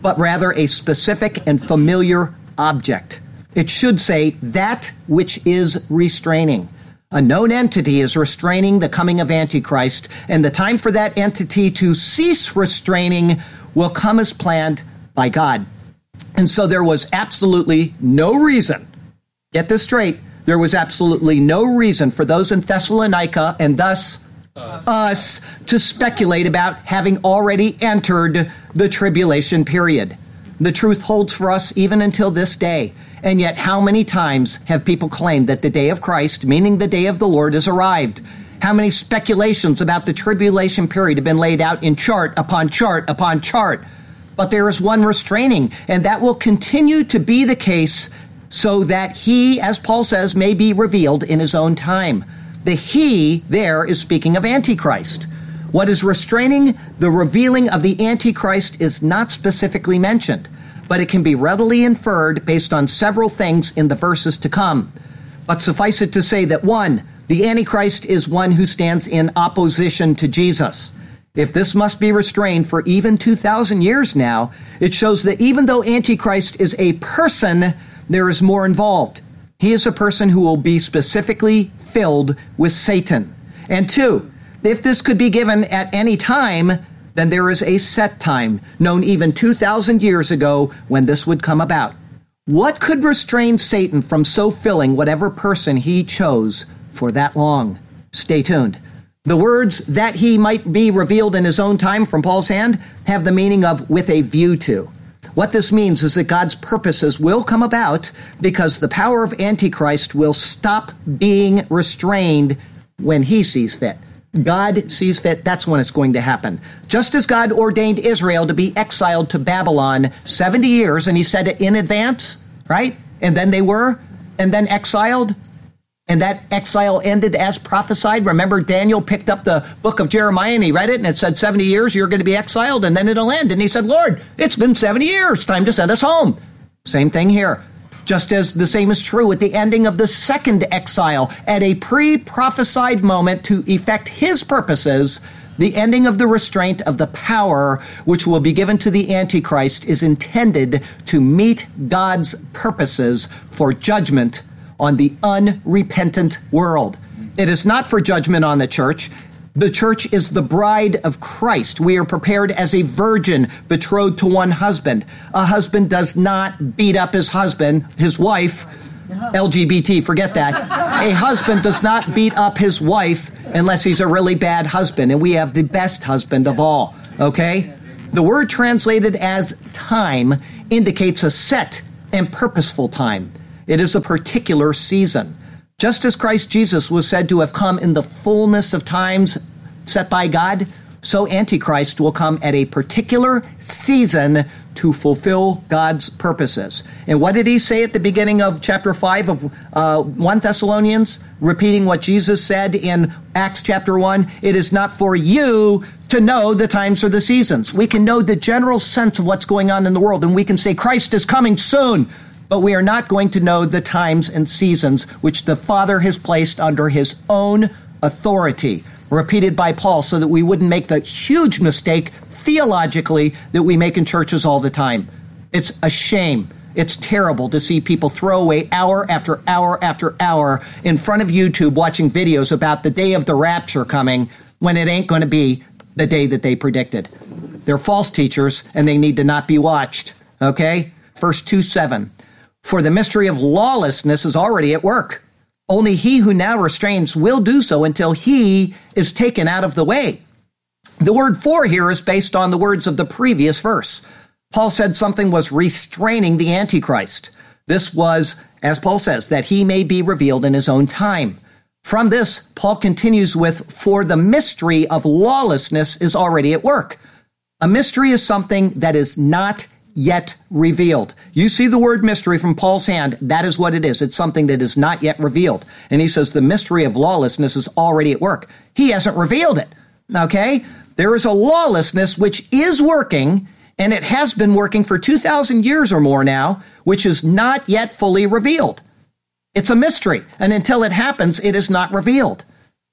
but rather a specific and familiar object. It should say that which is restraining. A known entity is restraining the coming of Antichrist, and the time for that entity to cease restraining will come as planned by God. And so there was absolutely no reason, get this straight, there was absolutely no reason for those in Thessalonica and thus us. us to speculate about having already entered the tribulation period. The truth holds for us even until this day. And yet, how many times have people claimed that the day of Christ, meaning the day of the Lord, has arrived? How many speculations about the tribulation period have been laid out in chart upon chart upon chart? But there is one restraining, and that will continue to be the case so that he, as Paul says, may be revealed in his own time. The he there is speaking of Antichrist. What is restraining the revealing of the Antichrist is not specifically mentioned but it can be readily inferred based on several things in the verses to come. But suffice it to say that one, the Antichrist is one who stands in opposition to Jesus. If this must be restrained for even 2,000 years now, it shows that even though Antichrist is a person, there is more involved. He is a person who will be specifically filled with Satan. And two, if this could be given at any time, then there is a set time, known even 2,000 years ago, when this would come about. What could restrain Satan from so filling whatever person he chose for that long? Stay tuned. The words that he might be revealed in his own time from Paul's hand have the meaning of with a view to. What this means is that God's purposes will come about because the power of Antichrist will stop being restrained when he sees fit. God sees fit, that's when it's going to happen. Just as God ordained Israel to be exiled to Babylon 70 years, and he said it in advance, right? And then they were, and then exiled, and that exile ended as prophesied. Remember, Daniel picked up the book of Jeremiah and he read it, and it said, 70 years you're going to be exiled, and then it'll end. And he said, Lord, it's been 70 years, time to send us home. Same thing here. Just as the same is true at the ending of the second exile, at a pre prophesied moment to effect his purposes, the ending of the restraint of the power which will be given to the Antichrist is intended to meet God's purposes for judgment on the unrepentant world. It is not for judgment on the church. The church is the bride of Christ. We are prepared as a virgin betrothed to one husband. A husband does not beat up his husband, his wife. LGBT, forget that. A husband does not beat up his wife unless he's a really bad husband, and we have the best husband of all, okay? The word translated as time indicates a set and purposeful time. It is a particular season. Just as Christ Jesus was said to have come in the fullness of times set by God, so Antichrist will come at a particular season to fulfill God's purposes. And what did he say at the beginning of chapter 5 of uh, 1 Thessalonians? Repeating what Jesus said in Acts chapter 1 It is not for you to know the times or the seasons. We can know the general sense of what's going on in the world, and we can say Christ is coming soon but we are not going to know the times and seasons which the Father has placed under his own authority. repeated by Paul so that we wouldn't make the huge mistake theologically that we make in churches all the time. It's a shame. It's terrible to see people throw away hour after hour after hour in front of YouTube watching videos about the day of the rapture coming when it ain't going to be the day that they predicted. They're false teachers and they need to not be watched. Okay? Verse 2 7. For the mystery of lawlessness is already at work. Only he who now restrains will do so until he is taken out of the way. The word for here is based on the words of the previous verse. Paul said something was restraining the Antichrist. This was, as Paul says, that he may be revealed in his own time. From this, Paul continues with, For the mystery of lawlessness is already at work. A mystery is something that is not yet revealed. You see the word mystery from Paul's hand. That is what it is. It's something that is not yet revealed. And he says the mystery of lawlessness is already at work. He hasn't revealed it. Okay? There is a lawlessness which is working, and it has been working for 2,000 years or more now, which is not yet fully revealed. It's a mystery. And until it happens, it is not revealed.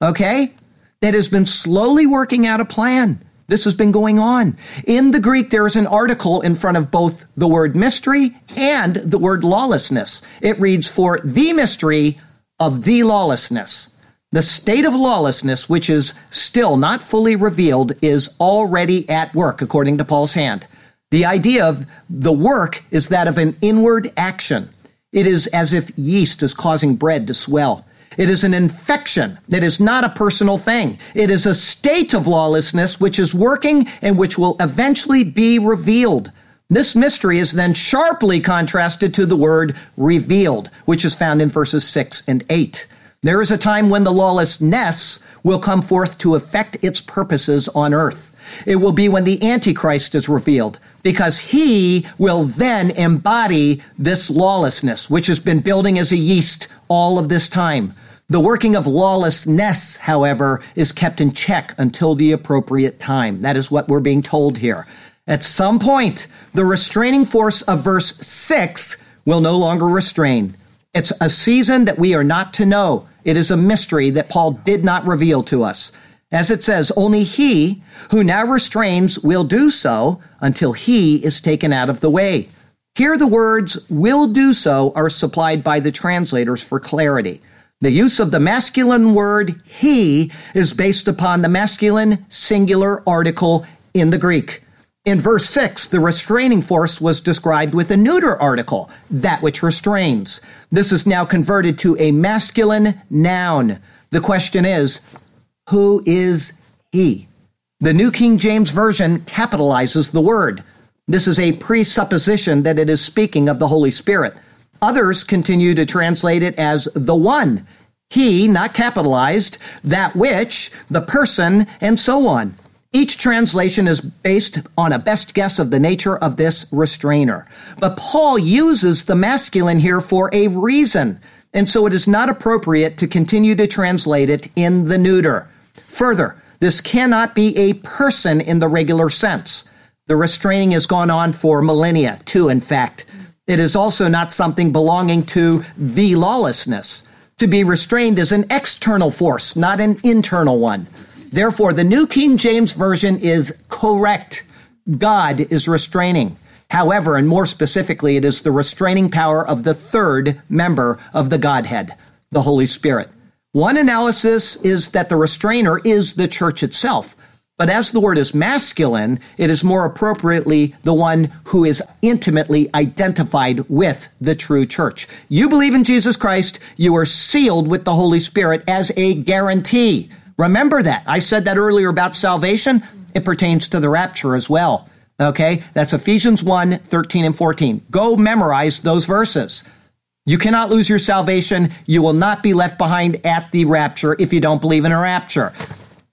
Okay? That has been slowly working out a plan. This has been going on. In the Greek, there is an article in front of both the word mystery and the word lawlessness. It reads, For the mystery of the lawlessness. The state of lawlessness, which is still not fully revealed, is already at work, according to Paul's hand. The idea of the work is that of an inward action. It is as if yeast is causing bread to swell. It is an infection. It is not a personal thing. It is a state of lawlessness which is working and which will eventually be revealed. This mystery is then sharply contrasted to the word revealed, which is found in verses 6 and 8. There is a time when the lawlessness will come forth to effect its purposes on earth. It will be when the Antichrist is revealed, because he will then embody this lawlessness, which has been building as a yeast all of this time. The working of lawlessness, however, is kept in check until the appropriate time. That is what we're being told here. At some point, the restraining force of verse 6 will no longer restrain. It's a season that we are not to know. It is a mystery that Paul did not reveal to us. As it says, only he who now restrains will do so until he is taken out of the way. Here, the words will do so are supplied by the translators for clarity. The use of the masculine word he is based upon the masculine singular article in the Greek. In verse 6, the restraining force was described with a neuter article, that which restrains. This is now converted to a masculine noun. The question is, who is he? The New King James Version capitalizes the word. This is a presupposition that it is speaking of the Holy Spirit. Others continue to translate it as the one. He, not capitalized, that which, the person, and so on. Each translation is based on a best guess of the nature of this restrainer. But Paul uses the masculine here for a reason, and so it is not appropriate to continue to translate it in the neuter. Further, this cannot be a person in the regular sense. The restraining has gone on for millennia, too, in fact. It is also not something belonging to the lawlessness. To be restrained is an external force, not an internal one. Therefore, the New King James Version is correct. God is restraining. However, and more specifically, it is the restraining power of the third member of the Godhead, the Holy Spirit. One analysis is that the restrainer is the church itself. But as the word is masculine, it is more appropriately the one who is intimately identified with the true church. You believe in Jesus Christ, you are sealed with the Holy Spirit as a guarantee. Remember that. I said that earlier about salvation. It pertains to the rapture as well. Okay? That's Ephesians 1 13 and 14. Go memorize those verses. You cannot lose your salvation. You will not be left behind at the rapture if you don't believe in a rapture.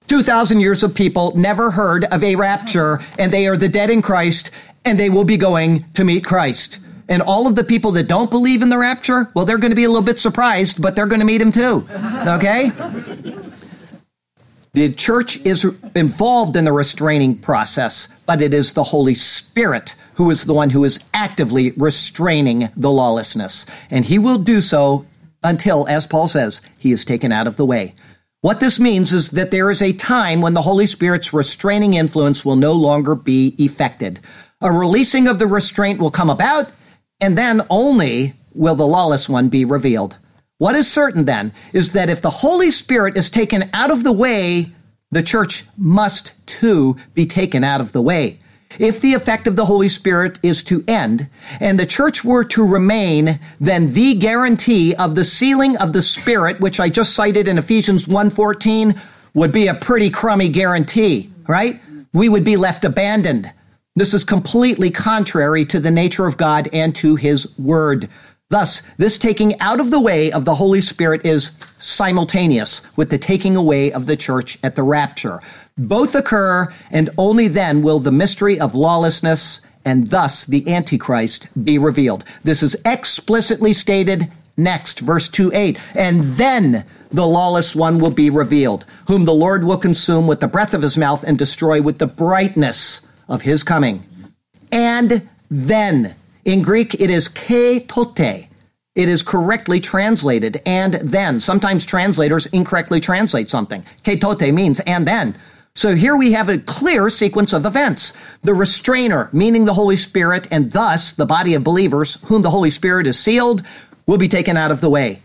2,000 years of people never heard of a rapture, and they are the dead in Christ, and they will be going to meet Christ. And all of the people that don't believe in the rapture, well, they're going to be a little bit surprised, but they're going to meet him too. Okay? The church is involved in the restraining process, but it is the Holy Spirit who is the one who is actively restraining the lawlessness. And he will do so until, as Paul says, he is taken out of the way. What this means is that there is a time when the Holy Spirit's restraining influence will no longer be effected. A releasing of the restraint will come about, and then only will the lawless one be revealed. What is certain then is that if the Holy Spirit is taken out of the way, the church must too be taken out of the way. If the effect of the Holy Spirit is to end and the church were to remain, then the guarantee of the sealing of the Spirit, which I just cited in Ephesians 1:14, would be a pretty crummy guarantee, right? We would be left abandoned. This is completely contrary to the nature of God and to his word. Thus, this taking out of the way of the Holy Spirit is simultaneous with the taking away of the church at the rapture. Both occur, and only then will the mystery of lawlessness and thus the Antichrist be revealed. This is explicitly stated next, verse 2 8. And then the lawless one will be revealed, whom the Lord will consume with the breath of his mouth and destroy with the brightness of his coming. And then, in Greek, it is ke tote. It is correctly translated, and then. Sometimes translators incorrectly translate something. Ke means and then. So here we have a clear sequence of events. The restrainer, meaning the Holy Spirit, and thus the body of believers, whom the Holy Spirit is sealed, will be taken out of the way.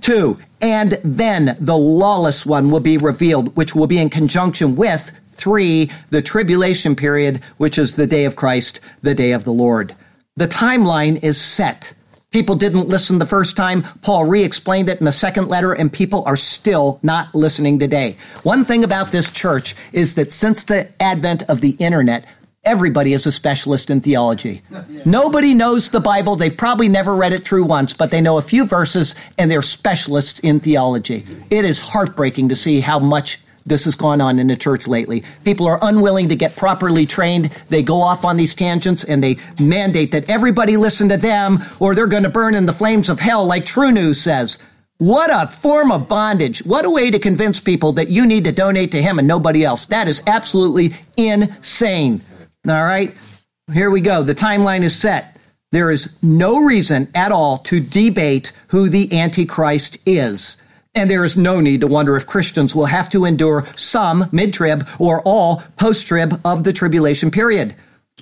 Two, and then the lawless one will be revealed, which will be in conjunction with three, the tribulation period, which is the day of Christ, the day of the Lord. The timeline is set. People didn't listen the first time. Paul re explained it in the second letter, and people are still not listening today. One thing about this church is that since the advent of the internet, everybody is a specialist in theology. Nobody knows the Bible. They've probably never read it through once, but they know a few verses and they're specialists in theology. It is heartbreaking to see how much this has gone on in the church lately. People are unwilling to get properly trained. They go off on these tangents and they mandate that everybody listen to them or they're going to burn in the flames of hell, like TruNews says. What a form of bondage. What a way to convince people that you need to donate to him and nobody else. That is absolutely insane. All right. Here we go. The timeline is set. There is no reason at all to debate who the Antichrist is. And there is no need to wonder if Christians will have to endure some mid trib or all post trib of the tribulation period.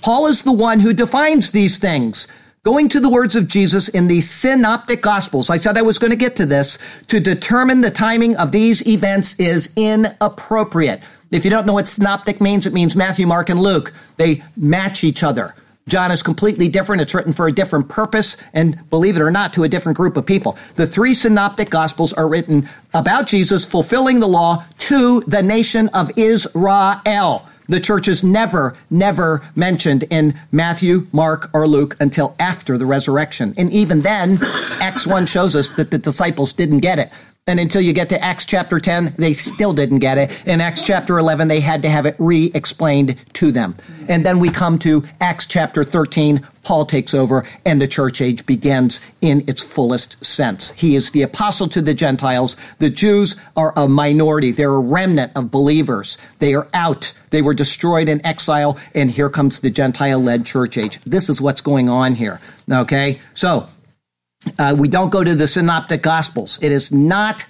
Paul is the one who defines these things. Going to the words of Jesus in the synoptic gospels, I said I was going to get to this, to determine the timing of these events is inappropriate. If you don't know what synoptic means, it means Matthew, Mark, and Luke. They match each other. John is completely different. It's written for a different purpose and, believe it or not, to a different group of people. The three synoptic gospels are written about Jesus fulfilling the law to the nation of Israel. The church is never, never mentioned in Matthew, Mark, or Luke until after the resurrection. And even then, Acts 1 shows us that the disciples didn't get it. And until you get to Acts chapter 10, they still didn't get it. In Acts chapter 11, they had to have it re explained to them. And then we come to Acts chapter 13. Paul takes over and the church age begins in its fullest sense. He is the apostle to the Gentiles. The Jews are a minority. They're a remnant of believers. They are out. They were destroyed in exile. And here comes the Gentile led church age. This is what's going on here. Okay. So uh, we don't go to the synoptic gospels. It is not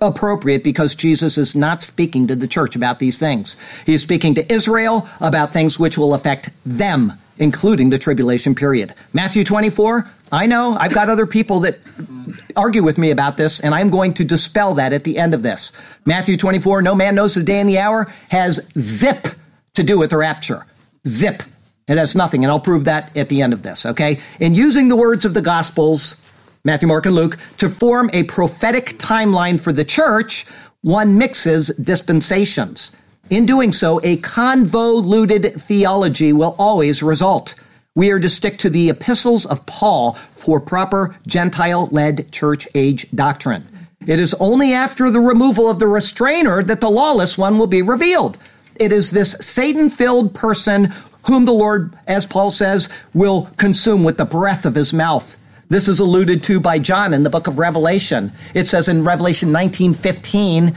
appropriate because Jesus is not speaking to the church about these things. He is speaking to Israel about things which will affect them, including the tribulation period. Matthew 24, I know I've got other people that argue with me about this, and I'm going to dispel that at the end of this. Matthew 24, no man knows the day and the hour, has zip to do with the rapture. Zip. It has nothing, and I'll prove that at the end of this, okay? In using the words of the Gospels, Matthew, Mark, and Luke, to form a prophetic timeline for the church, one mixes dispensations. In doing so, a convoluted theology will always result. We are to stick to the epistles of Paul for proper Gentile led church age doctrine. It is only after the removal of the restrainer that the lawless one will be revealed. It is this Satan filled person whom the Lord, as Paul says, will consume with the breath of his mouth. This is alluded to by John in the book of Revelation. It says in Revelation 19:15,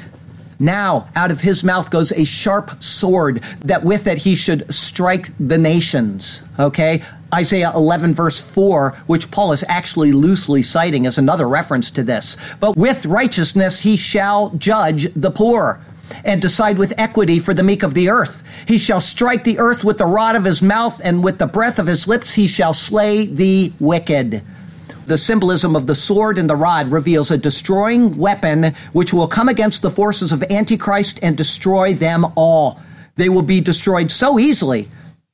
now out of his mouth goes a sharp sword that with it he should strike the nations. Okay? Isaiah 11, verse 4, which Paul is actually loosely citing as another reference to this. But with righteousness he shall judge the poor and decide with equity for the meek of the earth. He shall strike the earth with the rod of his mouth, and with the breath of his lips he shall slay the wicked. The symbolism of the sword and the rod reveals a destroying weapon which will come against the forces of Antichrist and destroy them all. They will be destroyed so easily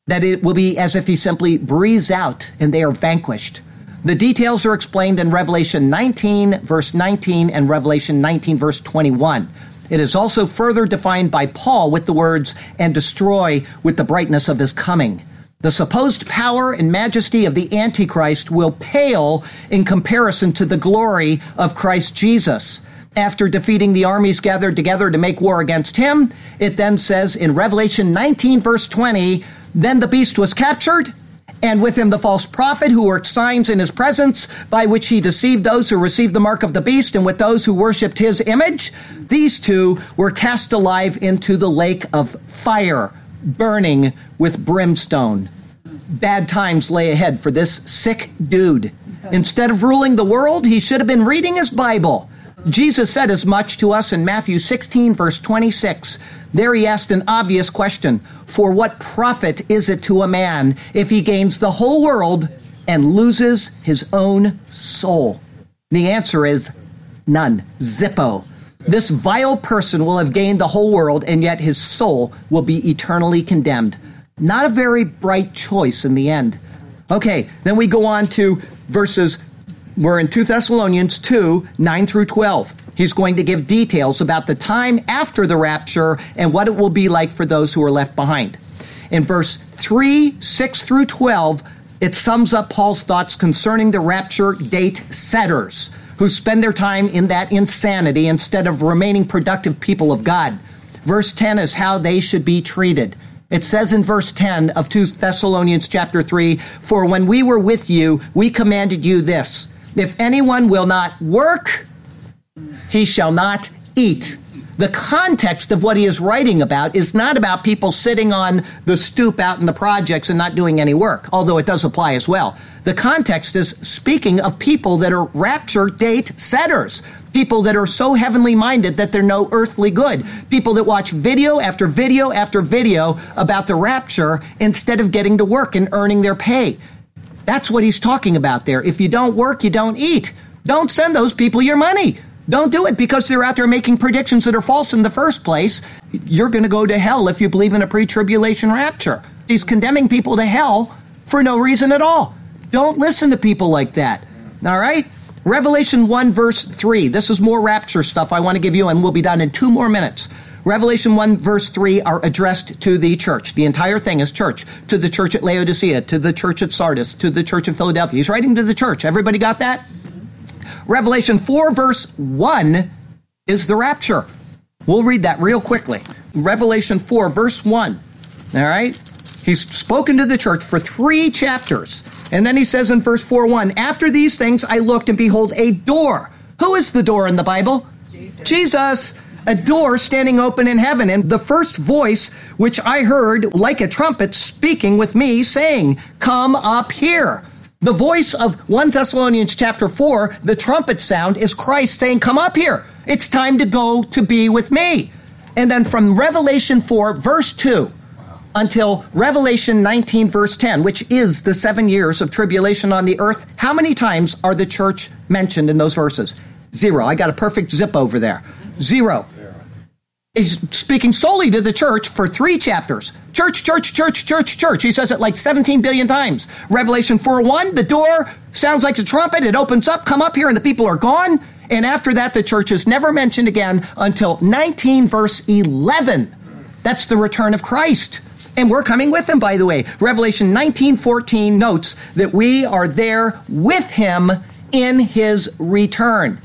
that it will be as if he simply breathes out and they are vanquished. The details are explained in Revelation 19, verse 19, and Revelation 19, verse 21. It is also further defined by Paul with the words, and destroy with the brightness of his coming. The supposed power and majesty of the Antichrist will pale in comparison to the glory of Christ Jesus. After defeating the armies gathered together to make war against him, it then says in Revelation 19, verse 20, then the beast was captured, and with him the false prophet who worked signs in his presence, by which he deceived those who received the mark of the beast, and with those who worshipped his image. These two were cast alive into the lake of fire, burning with brimstone. Bad times lay ahead for this sick dude. Instead of ruling the world, he should have been reading his Bible. Jesus said as much to us in Matthew 16, verse 26. There he asked an obvious question For what profit is it to a man if he gains the whole world and loses his own soul? The answer is none. Zippo. This vile person will have gained the whole world, and yet his soul will be eternally condemned. Not a very bright choice in the end. Okay, then we go on to verses, we're in 2 Thessalonians 2 9 through 12. He's going to give details about the time after the rapture and what it will be like for those who are left behind. In verse 3, 6 through 12, it sums up Paul's thoughts concerning the rapture date setters who spend their time in that insanity instead of remaining productive people of God. Verse 10 is how they should be treated. It says in verse 10 of 2 Thessalonians chapter 3, For when we were with you, we commanded you this if anyone will not work, he shall not eat. The context of what he is writing about is not about people sitting on the stoop out in the projects and not doing any work, although it does apply as well. The context is speaking of people that are rapture date setters. People that are so heavenly minded that they're no earthly good. People that watch video after video after video about the rapture instead of getting to work and earning their pay. That's what he's talking about there. If you don't work, you don't eat. Don't send those people your money. Don't do it because they're out there making predictions that are false in the first place. You're going to go to hell if you believe in a pre tribulation rapture. He's condemning people to hell for no reason at all. Don't listen to people like that. All right? Revelation 1, verse 3. This is more rapture stuff I want to give you, and we'll be done in two more minutes. Revelation 1, verse 3 are addressed to the church. The entire thing is church. To the church at Laodicea, to the church at Sardis, to the church at Philadelphia. He's writing to the church. Everybody got that? Revelation 4, verse 1 is the rapture. We'll read that real quickly. Revelation 4, verse 1. All right? He's spoken to the church for three chapters. And then he says in verse 4 1, After these things I looked and behold a door. Who is the door in the Bible? Jesus. Jesus. A door standing open in heaven. And the first voice which I heard like a trumpet speaking with me, saying, Come up here. The voice of 1 Thessalonians chapter 4, the trumpet sound, is Christ saying, Come up here. It's time to go to be with me. And then from Revelation 4, verse 2, until Revelation 19, verse 10, which is the seven years of tribulation on the earth, how many times are the church mentioned in those verses? Zero. I got a perfect zip over there. Zero. He's speaking solely to the church for three chapters. Church, church, church, church, church. He says it like 17 billion times. Revelation 4 1, the door sounds like a trumpet. It opens up, come up here, and the people are gone. And after that, the church is never mentioned again until 19 verse 11. That's the return of Christ. And we're coming with him, by the way. Revelation 19 14 notes that we are there with him in his return.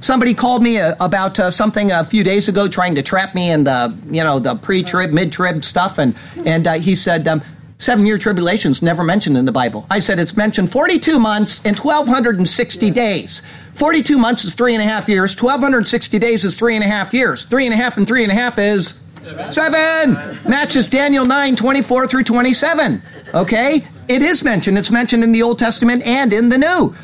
Somebody called me uh, about uh, something a few days ago, trying to trap me in the you know the pre-trib, mid-trib stuff, and and uh, he said. Um, Seven year tribulations never mentioned in the Bible. I said it's mentioned 42 months and 1,260 days. 42 months is three and a half years. 1,260 days is three and a half years. Three and a half and three and a half is seven. Matches Daniel 9, 24 through 27. Okay? It is mentioned. It's mentioned in the Old Testament and in the New.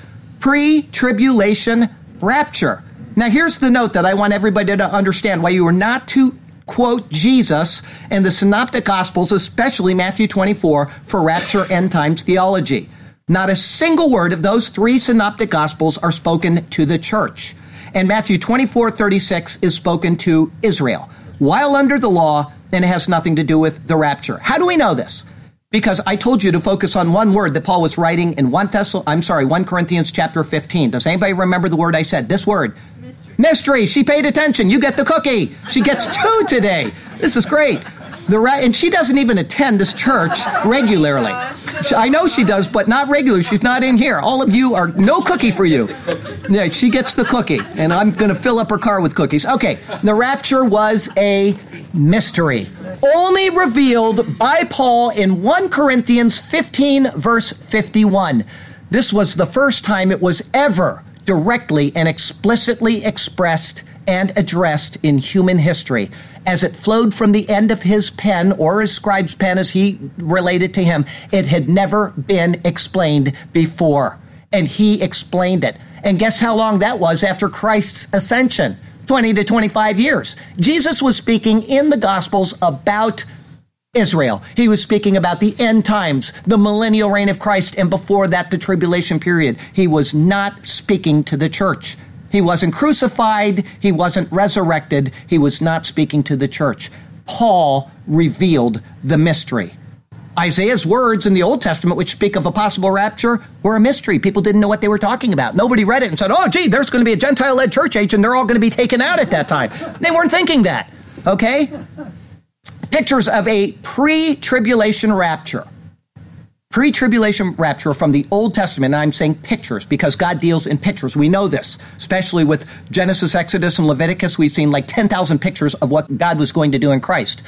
Pre tribulation rapture. Now, here's the note that I want everybody to understand why you are not to quote Jesus and the Synoptic Gospels, especially Matthew 24, for rapture end times theology. Not a single word of those three Synoptic Gospels are spoken to the church. And Matthew 24, 36 is spoken to Israel while under the law, and it has nothing to do with the rapture. How do we know this? Because I told you to focus on one word that Paul was writing in 1 Thessal, I'm sorry, 1 Corinthians chapter 15. Does anybody remember the word I said? This word. Mystery. Mystery. She paid attention. You get the cookie. She gets two today. This is great. The and she doesn't even attend this church regularly. I know she does, but not regularly. She's not in here. All of you are no cookie for you. Yeah, she gets the cookie, and I'm going to fill up her car with cookies. Okay, the rapture was a mystery, only revealed by Paul in 1 Corinthians 15, verse 51. This was the first time it was ever directly and explicitly expressed and addressed in human history as it flowed from the end of his pen or his scribe's pen as he related to him. It had never been explained before. And he explained it. And guess how long that was after Christ's ascension? 20 to 25 years. Jesus was speaking in the Gospels about Israel. He was speaking about the end times, the millennial reign of Christ, and before that, the tribulation period. He was not speaking to the church. He wasn't crucified. He wasn't resurrected. He was not speaking to the church. Paul revealed the mystery. Isaiah's words in the Old Testament, which speak of a possible rapture, were a mystery. People didn't know what they were talking about. Nobody read it and said, oh, gee, there's going to be a Gentile led church age and they're all going to be taken out at that time. They weren't thinking that. Okay? Pictures of a pre tribulation rapture pre tribulation rapture from the Old Testament, and I'm saying pictures because God deals in pictures. We know this, especially with Genesis, Exodus, and Leviticus. We've seen like 10,000 pictures of what God was going to do in Christ.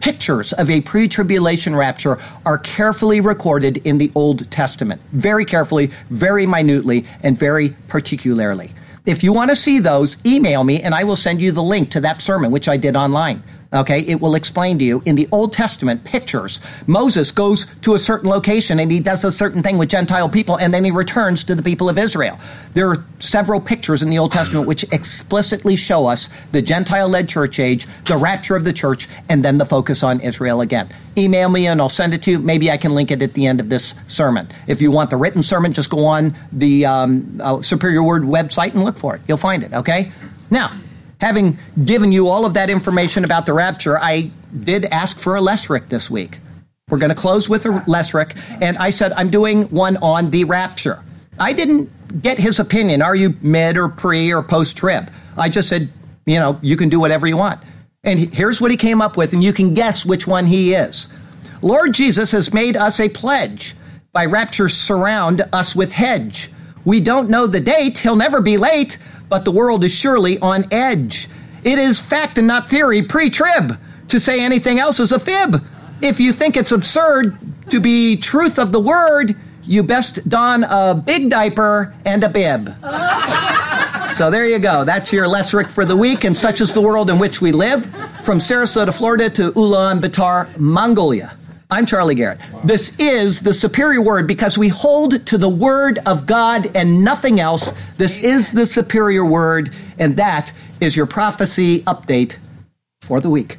Pictures of a pre tribulation rapture are carefully recorded in the Old Testament, very carefully, very minutely, and very particularly. If you want to see those, email me and I will send you the link to that sermon, which I did online. Okay, it will explain to you in the Old Testament pictures. Moses goes to a certain location and he does a certain thing with Gentile people and then he returns to the people of Israel. There are several pictures in the Old Testament which explicitly show us the Gentile led church age, the rapture of the church, and then the focus on Israel again. Email me and I'll send it to you. Maybe I can link it at the end of this sermon. If you want the written sermon, just go on the um, uh, Superior Word website and look for it. You'll find it, okay? Now, having given you all of that information about the rapture, I did ask for a Lesric this week. We're going to close with a Lesric, and I said I'm doing one on the rapture. I didn't get his opinion. Are you mid or pre or post trib? I just said, you know, you can do whatever you want. And here's what he came up with, and you can guess which one he is. Lord Jesus has made us a pledge. By rapture, surround us with hedge. We don't know the date, he'll never be late, but the world is surely on edge. It is fact and not theory, pre trib. To say anything else is a fib. If you think it's absurd to be truth of the word, you best don a big diaper and a bib. so there you go. That's your Lesric for the week, and such is the world in which we live. From Sarasota, Florida to Ulaanbaatar, Mongolia. I'm Charlie Garrett. This is the superior word because we hold to the word of God and nothing else. This is the superior word, and that is your prophecy update for the week.